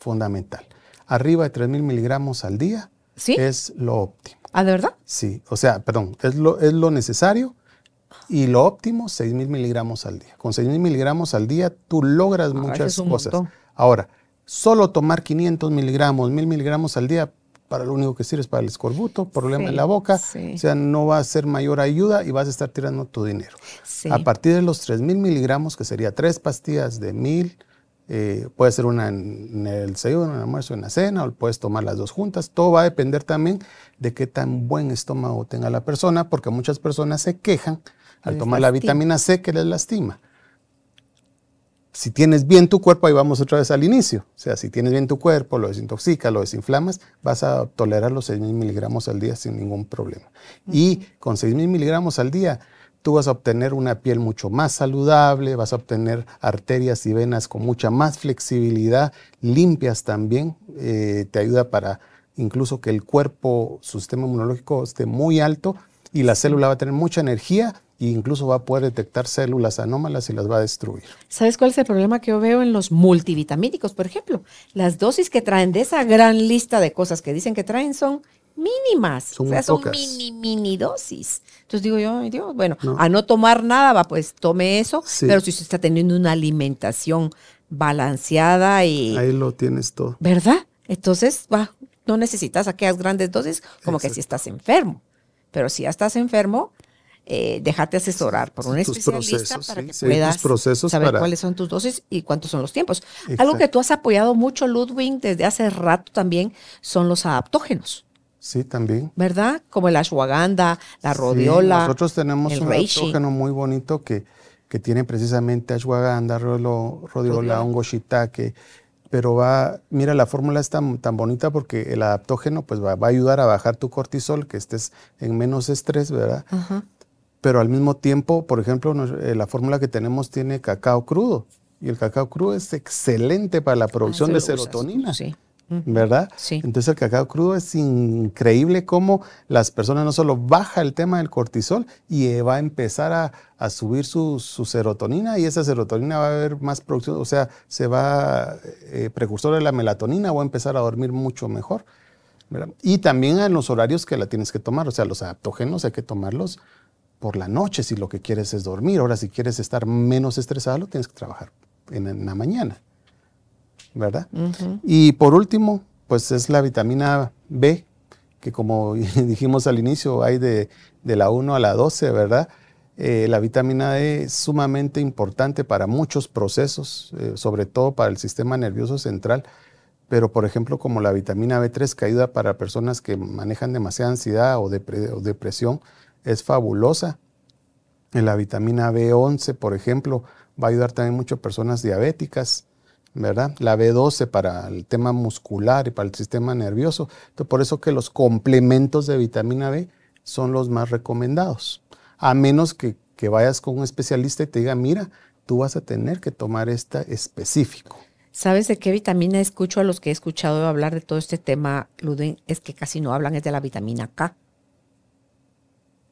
Fundamental. Arriba de 3.000 miligramos al día es lo óptimo. ¿Ah, de verdad? Sí, o sea, perdón, es lo, es lo necesario y lo óptimo, 6.000 miligramos al día. Con 6.000 miligramos al día tú logras ah, muchas cosas. Ahora, solo tomar 500 miligramos, 1.000 miligramos al día para lo único que sirve es para el escorbuto, problema en la boca, o sea, no va a ser mayor ayuda y vas a estar tirando tu dinero. A partir de los 3.000 miligramos, que sería tres pastillas de 1.000, eh, puede ser una en el desayuno, en el almuerzo, en la cena, o puedes tomar las dos juntas. Todo va a depender también de qué tan buen estómago tenga la persona, porque muchas personas se quejan al tomar la vitamina C que les lastima si tienes bien tu cuerpo, ahí vamos otra vez al inicio. O sea, si tienes bien tu cuerpo, lo desintoxicas, lo desinflamas, vas a tolerar los 6.000 miligramos al día sin ningún problema. Y con 6.000 miligramos al día, tú vas a obtener una piel mucho más saludable, vas a obtener arterias y venas con mucha más flexibilidad, limpias también. Eh, te ayuda para incluso que el cuerpo, su sistema inmunológico esté muy alto y la célula va a tener mucha energía e incluso va a poder detectar células anómalas y las va a destruir. ¿Sabes cuál es el problema que yo veo en los multivitamínicos, por ejemplo? Las dosis que traen de esa gran lista de cosas que dicen que traen son mínimas. Son o sea, son mini, mini dosis. Entonces digo yo, Dios, bueno, a no tomar nada, va, pues tome eso, pero si usted está teniendo una alimentación balanceada y... Ahí lo tienes todo. ¿Verdad? Entonces, va, no necesitas aquellas grandes dosis como que si estás enfermo. Pero si ya estás enfermo, eh, déjate asesorar por un especialista para que puedas saber cuáles son tus dosis y cuántos son los tiempos. Algo que tú has apoyado mucho, Ludwig, desde hace rato también, son los adaptógenos. Sí, también. ¿Verdad? Como el ashwagandha, la rodiola. nosotros tenemos un adaptógeno muy bonito que, que tiene precisamente ashwagandha, rodiola, hongo shiitake, pero va, mira, la fórmula es tan, tan bonita porque el adaptógeno pues va, va, a ayudar a bajar tu cortisol, que estés en menos estrés, ¿verdad? Pero al mismo tiempo, por ejemplo, eh, la fórmula que tenemos tiene cacao crudo y el cacao crudo es excelente para la producción ah, de serotonina. Sí. ¿verdad? Sí. Entonces el cacao crudo es increíble cómo las personas no solo baja el tema del cortisol y eh, va a empezar a, subir su, serotonina y esa serotonina va a haber más producción, o sea, se va eh, precursor de la melatonina, va a empezar a dormir mucho mejor. Y también en los horarios que la tienes que tomar, o sea, los adaptógenos hay que tomarlos por la noche si lo que quieres es dormir. Ahora, si quieres estar menos estresado, tienes que trabajar en la mañana. ¿verdad? Y por último, pues es la vitamina B, que como [laughs] dijimos al inicio, hay de, la 1 a la 12, ¿verdad? Eh, la vitamina D es sumamente importante para muchos procesos, eh, sobre todo para el sistema nervioso central, pero por ejemplo como la vitamina B3 que ayuda para personas que manejan demasiada ansiedad o, depresión, es fabulosa. la vitamina B11, por ejemplo, va a ayudar también mucho a personas diabéticas. ¿verdad? La B12 para el tema muscular y para el sistema nervioso. Entonces, por eso que los complementos de vitamina B son los más recomendados. A menos que, vayas con un especialista y te diga, mira, tú vas a tener que tomar esta específico. ¿Sabes de qué vitamina escucho a los que he escuchado hablar de todo este tema, Ludwig? Es que casi no hablan, es de la vitamina K.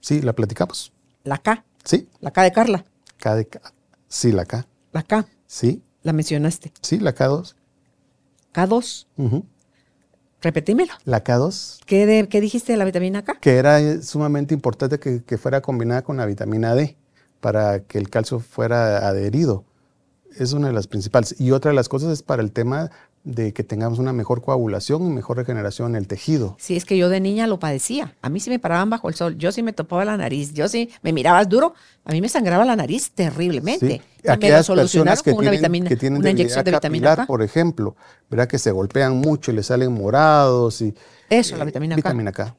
Sí, la platicamos. ¿La K? Sí. ¿La K de Carla? K de K. Sí, la K. ¿La K? Sí. La mencionaste. Sí, la K2. K2. Repetímelo. La K2. ¿Qué, ¿Qué, dijiste de la vitamina K? Que era eh, sumamente importante que, que, fuera combinada con la vitamina D para que el calcio fuera adherido. Es una de las principales. Y otra de las cosas es para el tema de que tengamos una mejor coagulación y mejor regeneración en el tejido. Sí, es que yo de niña lo padecía. A mí sí me paraban bajo el sol, yo sí me topaba la nariz, yo sí me mirabas duro, a mí me sangraba la nariz terriblemente. Sí. Aquellas personas que una tienen, vitamina, que tienen una inyección de vitamina K. por ejemplo, verá que se golpean mucho y le salen morados y eso, la eh, vitamina K. Vitamina K.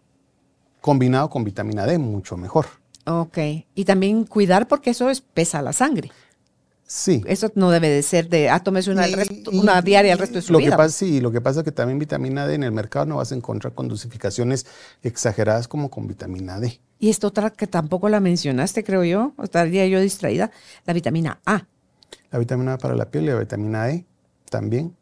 Combinado con vitamina D, mucho mejor. Ok. Y también cuidar porque eso es, pesa la sangre. Sí. Eso no debe de ser de, ah, tómese una, una diaria el resto de su lo vida. Que pasa, sí, lo que pasa es que también vitamina D en el mercado no vas a encontrar con dosificaciones exageradas como con vitamina D. Y esto otra que tampoco la mencionaste, creo yo, estaría yo distraída, la vitamina A. La vitamina A para la piel y la vitamina E también.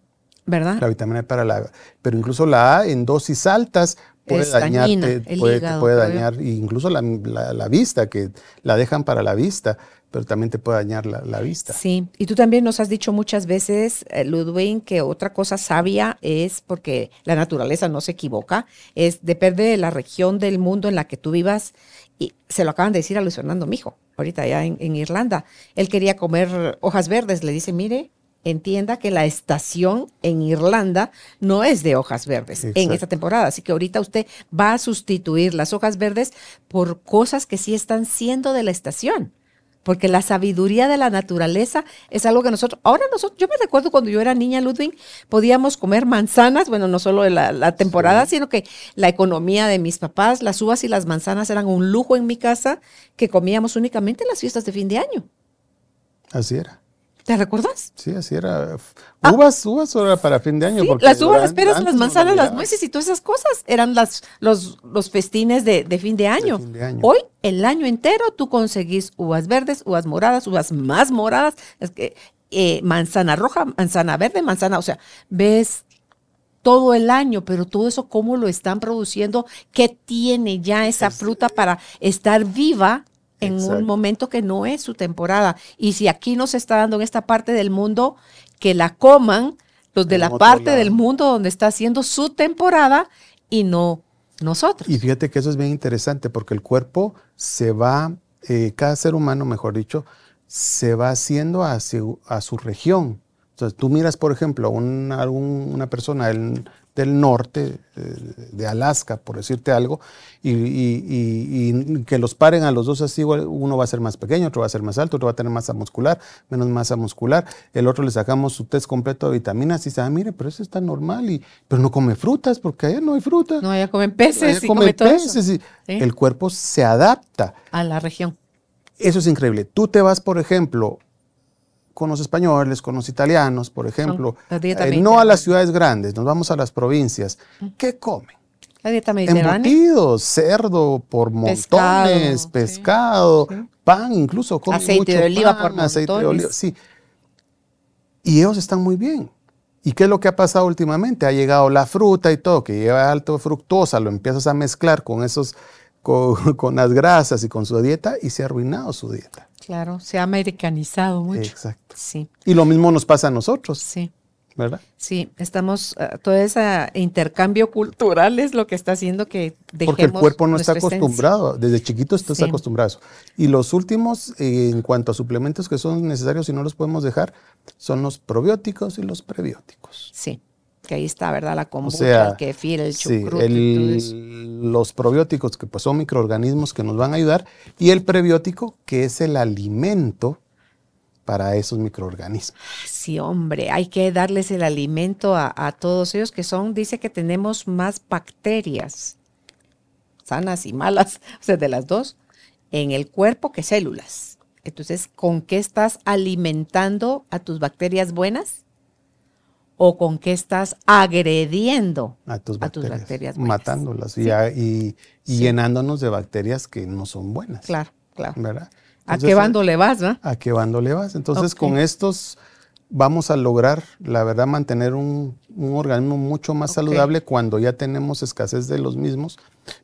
¿Verdad? La vitamina E para la... Pero incluso la A en dosis altas puede dañarte, puede, puede dañar incluso la, la, vista, que la dejan para la vista pero también te puede dañar la, vista. Sí, y tú también nos has dicho muchas veces, eh, Ludwig, que otra cosa sabia es, porque la naturaleza no se equivoca, es depende de la región del mundo en la que tú vivas, y se lo acaban de decir a Luis Fernando Mijo, ahorita allá en, Irlanda. Él quería comer hojas verdes, le dice, mire, entienda que la estación en Irlanda no es de hojas verdes en esta temporada. Así que ahorita usted va a sustituir las hojas verdes por cosas que sí están siendo de la estación porque la sabiduría de la naturaleza es algo que nosotros, ahora nosotros, yo me recuerdo cuando yo era niña, Ludwig, podíamos comer manzanas, bueno, no solo de la, temporada, sino que la economía de mis papás, las uvas y las manzanas eran un lujo en mi casa que comíamos únicamente en las fiestas de fin de año. Así era. ¿Te recuerdas? Sí, así era. Ah. uvas, uvas era para fin de año. Sí, las uvas, las peras, las manzanas, las nueces y todas esas cosas eran las, los, los festines de, fin de año. Hoy, el año entero, tú conseguís uvas verdes, uvas moradas, uvas más moradas, es que, eh, manzana roja, manzana verde, manzana, o sea, ves todo el año, pero todo eso, ¿cómo lo están produciendo? ¿Qué tiene ya esa fruta para estar viva en un momento que no es su temporada. Y si aquí no se está dando en esta parte del mundo, que la coman los de la parte del mundo donde está haciendo su temporada y no nosotros. Y fíjate que eso es bien interesante porque el cuerpo se va, eh, cada ser humano, mejor dicho, se va haciendo a su región. Entonces, tú miras, por ejemplo, una, una persona del, del norte, eh, de Alaska, por decirte algo, y, que los paren a los dos así, uno va a ser más pequeño, otro va a ser más alto, otro va a tener masa muscular, menos masa muscular, el otro le sacamos su test completo de vitaminas y dice, ah, mire, pero eso está normal, y, pero no come frutas, porque allá no hay fruta. No, allá comen peces y come peces, Y el cuerpo se adapta. A la región. Eso es increíble. Tú te vas, por ejemplo, con los españoles, con los italianos, por ejemplo, eh, no a las ciudades grandes, nos vamos a las provincias. ¿Qué comen? La dieta mediterránea. Embutidos, cerdo por montones, pescado, pan, incluso comen aceite de oliva por montones. aceite de oliva, sí. Y ellos están muy bien. ¿Y qué es lo que ha pasado últimamente? Ha llegado la fruta y todo, que lleva alto fructosa, lo empiezas a mezclar con esos, con [laughs] las grasas y con su dieta y se ha arruinado su dieta. Claro, se ha americanizado mucho. Exacto. Sí. Y lo mismo nos pasa a nosotros. Sí. ¿Verdad? Sí, estamos, uh, todo ese intercambio cultural es lo que está haciendo que dejemos Porque el cuerpo no está acostumbrado, desde chiquito estás acostumbrado. Y los últimos, eh, en cuanto a suplementos que son necesarios y no los podemos dejar, son los probióticos y los prebióticos. Sí que ahí está, ¿verdad? La kombucha, el kefir, el chucrut. los probióticos, que pues son microorganismos que nos van a ayudar, y el prebiótico, que es el alimento para esos microorganismos. Sí, hombre, hay que darles el alimento a, a todos ellos que son, dice que tenemos más bacterias, sanas y malas, [laughs] o sea, de las dos, en el cuerpo que células. Entonces, ¿con qué estás alimentando a tus bacterias buenas? O con qué estás agrediendo a tus bacterias, matándolas y, llenándonos de bacterias que no son buenas. Claro, claro. ¿A qué bando le vas? ¿no? ¿A qué bando le vas? Entonces con estos vamos a lograr, la verdad, mantener un, organismo mucho más saludable cuando ya tenemos escasez de los mismos,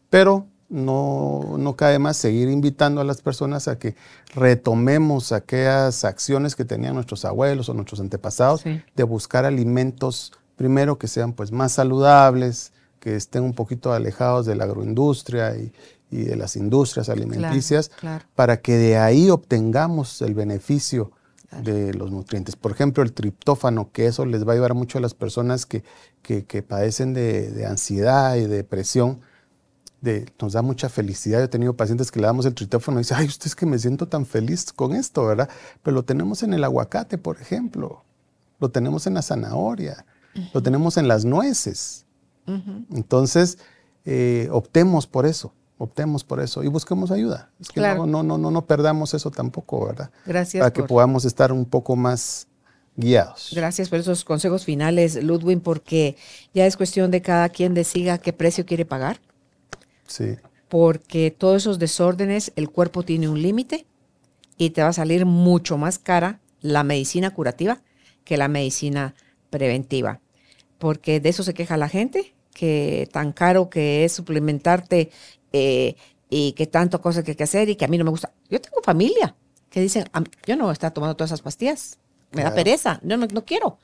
pero no, no cabe más seguir invitando a las personas a que retomemos aquellas acciones que tenían nuestros abuelos o nuestros antepasados de buscar alimentos, primero que sean pues más saludables, que estén un poquito alejados de la agroindustria y, de las industrias alimenticias, para que de ahí obtengamos el beneficio de los nutrientes. Por ejemplo, el triptófano, que eso les va a ayudar mucho a las personas que, padecen de, de ansiedad y depresión, nos da mucha felicidad. Yo he tenido pacientes que le damos el tritófano y dicen, ay, usted es que me siento tan feliz con esto, ¿verdad? Pero lo tenemos en el aguacate, por ejemplo. Lo tenemos en la zanahoria. Lo tenemos en las nueces. Entonces, eh, optemos por eso. Optemos por eso y busquemos ayuda. Es que no, no, no, no, perdamos eso tampoco, ¿verdad? Gracias. Para que podamos estar un poco más guiados. Gracias por esos consejos finales, Ludwig, porque ya es cuestión de cada quien decida qué precio quiere pagar porque todos esos desórdenes, el cuerpo tiene un límite y te va a salir mucho más cara la medicina curativa que la medicina preventiva. Porque de eso se queja la gente, que tan caro que es suplementarte eh, y que tanto cosas que hay que hacer y que a mí no me gusta. Yo tengo familia que dicen, yo no voy a estar tomando todas esas pastillas, me da pereza, no, no quiero.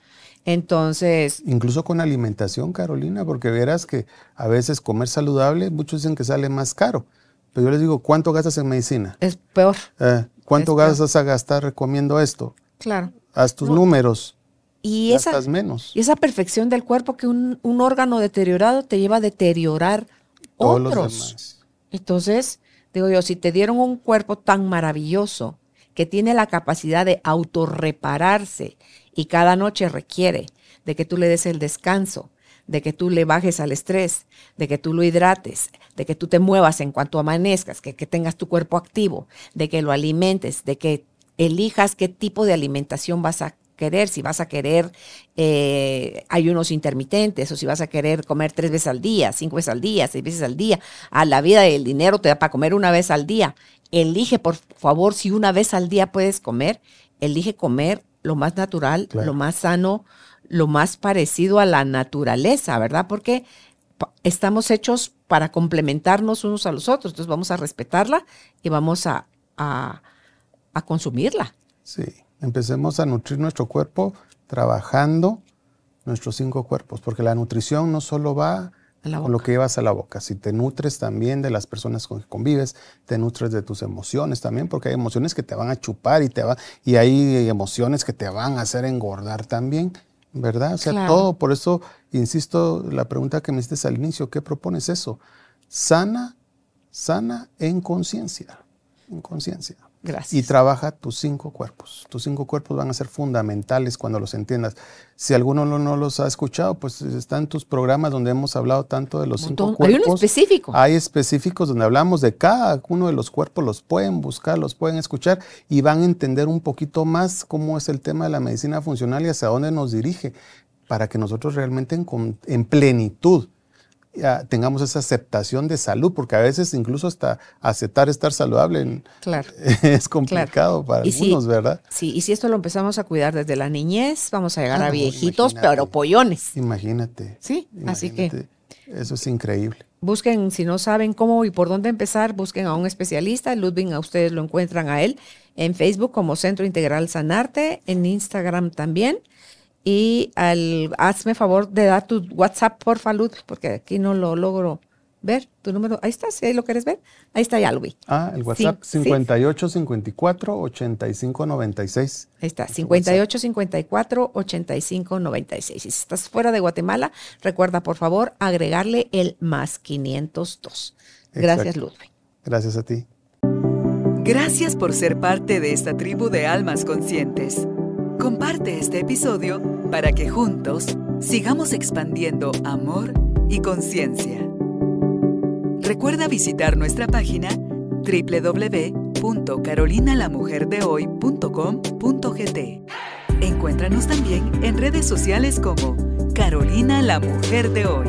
Entonces... Incluso con alimentación, Carolina, porque verás que a veces comer saludable, muchos dicen que sale más caro. Pero yo les digo, ¿cuánto gastas en medicina? Es peor. Eh, ¿Cuánto gastas a gastar recomiendo esto? Claro. Haz tus números. Y esa, menos. y esa perfección del cuerpo que un, órgano deteriorado te lleva a deteriorar otros. Entonces, digo yo, si te dieron un cuerpo tan maravilloso que tiene la capacidad de autorrepararse y cada noche requiere de que tú le des el descanso, de que tú le bajes al estrés, de que tú lo hidrates, de que tú te muevas en cuanto amanezcas, que, tengas tu cuerpo activo, de que lo alimentes, de que elijas qué tipo de alimentación vas a querer, si vas a querer eh, ayunos intermitentes o si vas a querer comer tres veces al día, cinco veces al día, seis veces al día. A la vida el dinero te da para comer una vez al día. Elige, por favor, si una vez al día puedes comer, elige comer lo más natural, lo más sano, lo más parecido a la naturaleza, ¿verdad? Porque estamos hechos para complementarnos unos a los otros, entonces vamos a respetarla y vamos a a, consumirla. Sí, empecemos a nutrir nuestro cuerpo trabajando nuestros cinco cuerpos, porque la nutrición no solo va con lo que llevas a la boca, si te nutres también de las personas con que convives, te nutres de tus emociones también, porque hay emociones que te van a chupar y, te va, y hay emociones que te van a hacer engordar también. ¿verdad? O sea, todo, por eso, insisto, la pregunta que me hiciste al inicio, ¿qué propones eso? Sana, sana en conciencia, en conciencia. Gracias. Y trabaja tus cinco cuerpos. Tus cinco cuerpos van a ser fundamentales cuando los entiendas. Si alguno no, los ha escuchado, pues están tus programas donde hemos hablado tanto de los cinco cuerpos. Hay uno específico. Hay específicos donde hablamos de cada uno de los cuerpos, los pueden buscar, los pueden escuchar y van a entender un poquito más cómo es el tema de la medicina funcional y hacia dónde nos dirige, para que nosotros realmente en plenitud tengamos esa aceptación de salud, porque a veces incluso hasta aceptar estar saludable [laughs] es complicado para algunos, ¿verdad? Sí, y si esto lo empezamos a cuidar desde la niñez, vamos a llegar a viejitos, pero pollones. Imagínate. Sí, así que. Eso es increíble. Busquen, si no saben cómo y por dónde empezar, busquen a un especialista. Ludwig, a ustedes lo encuentran a él en Facebook como Centro Integral Sanarte, en Instagram también. Y al, hazme favor de dar tu WhatsApp, por Falud, porque aquí no lo logro ver. Tu número, ahí está, si ahí lo quieres ver. Ahí está ya, Luis. Ah, el WhatsApp 58 54 85 96. Ahí está, 58 54 85 96. Si estás fuera de Guatemala, recuerda por favor agregarle el más 502. Gracias, Ludwig. Gracias a ti. Gracias por ser parte de esta tribu de almas conscientes. Comparte este episodio para que juntos sigamos expandiendo amor y conciencia. Recuerda visitar nuestra página www.carolinalamujerdehoy.com.gt. Encuéntranos también en redes sociales como Carolina la Mujer de Hoy.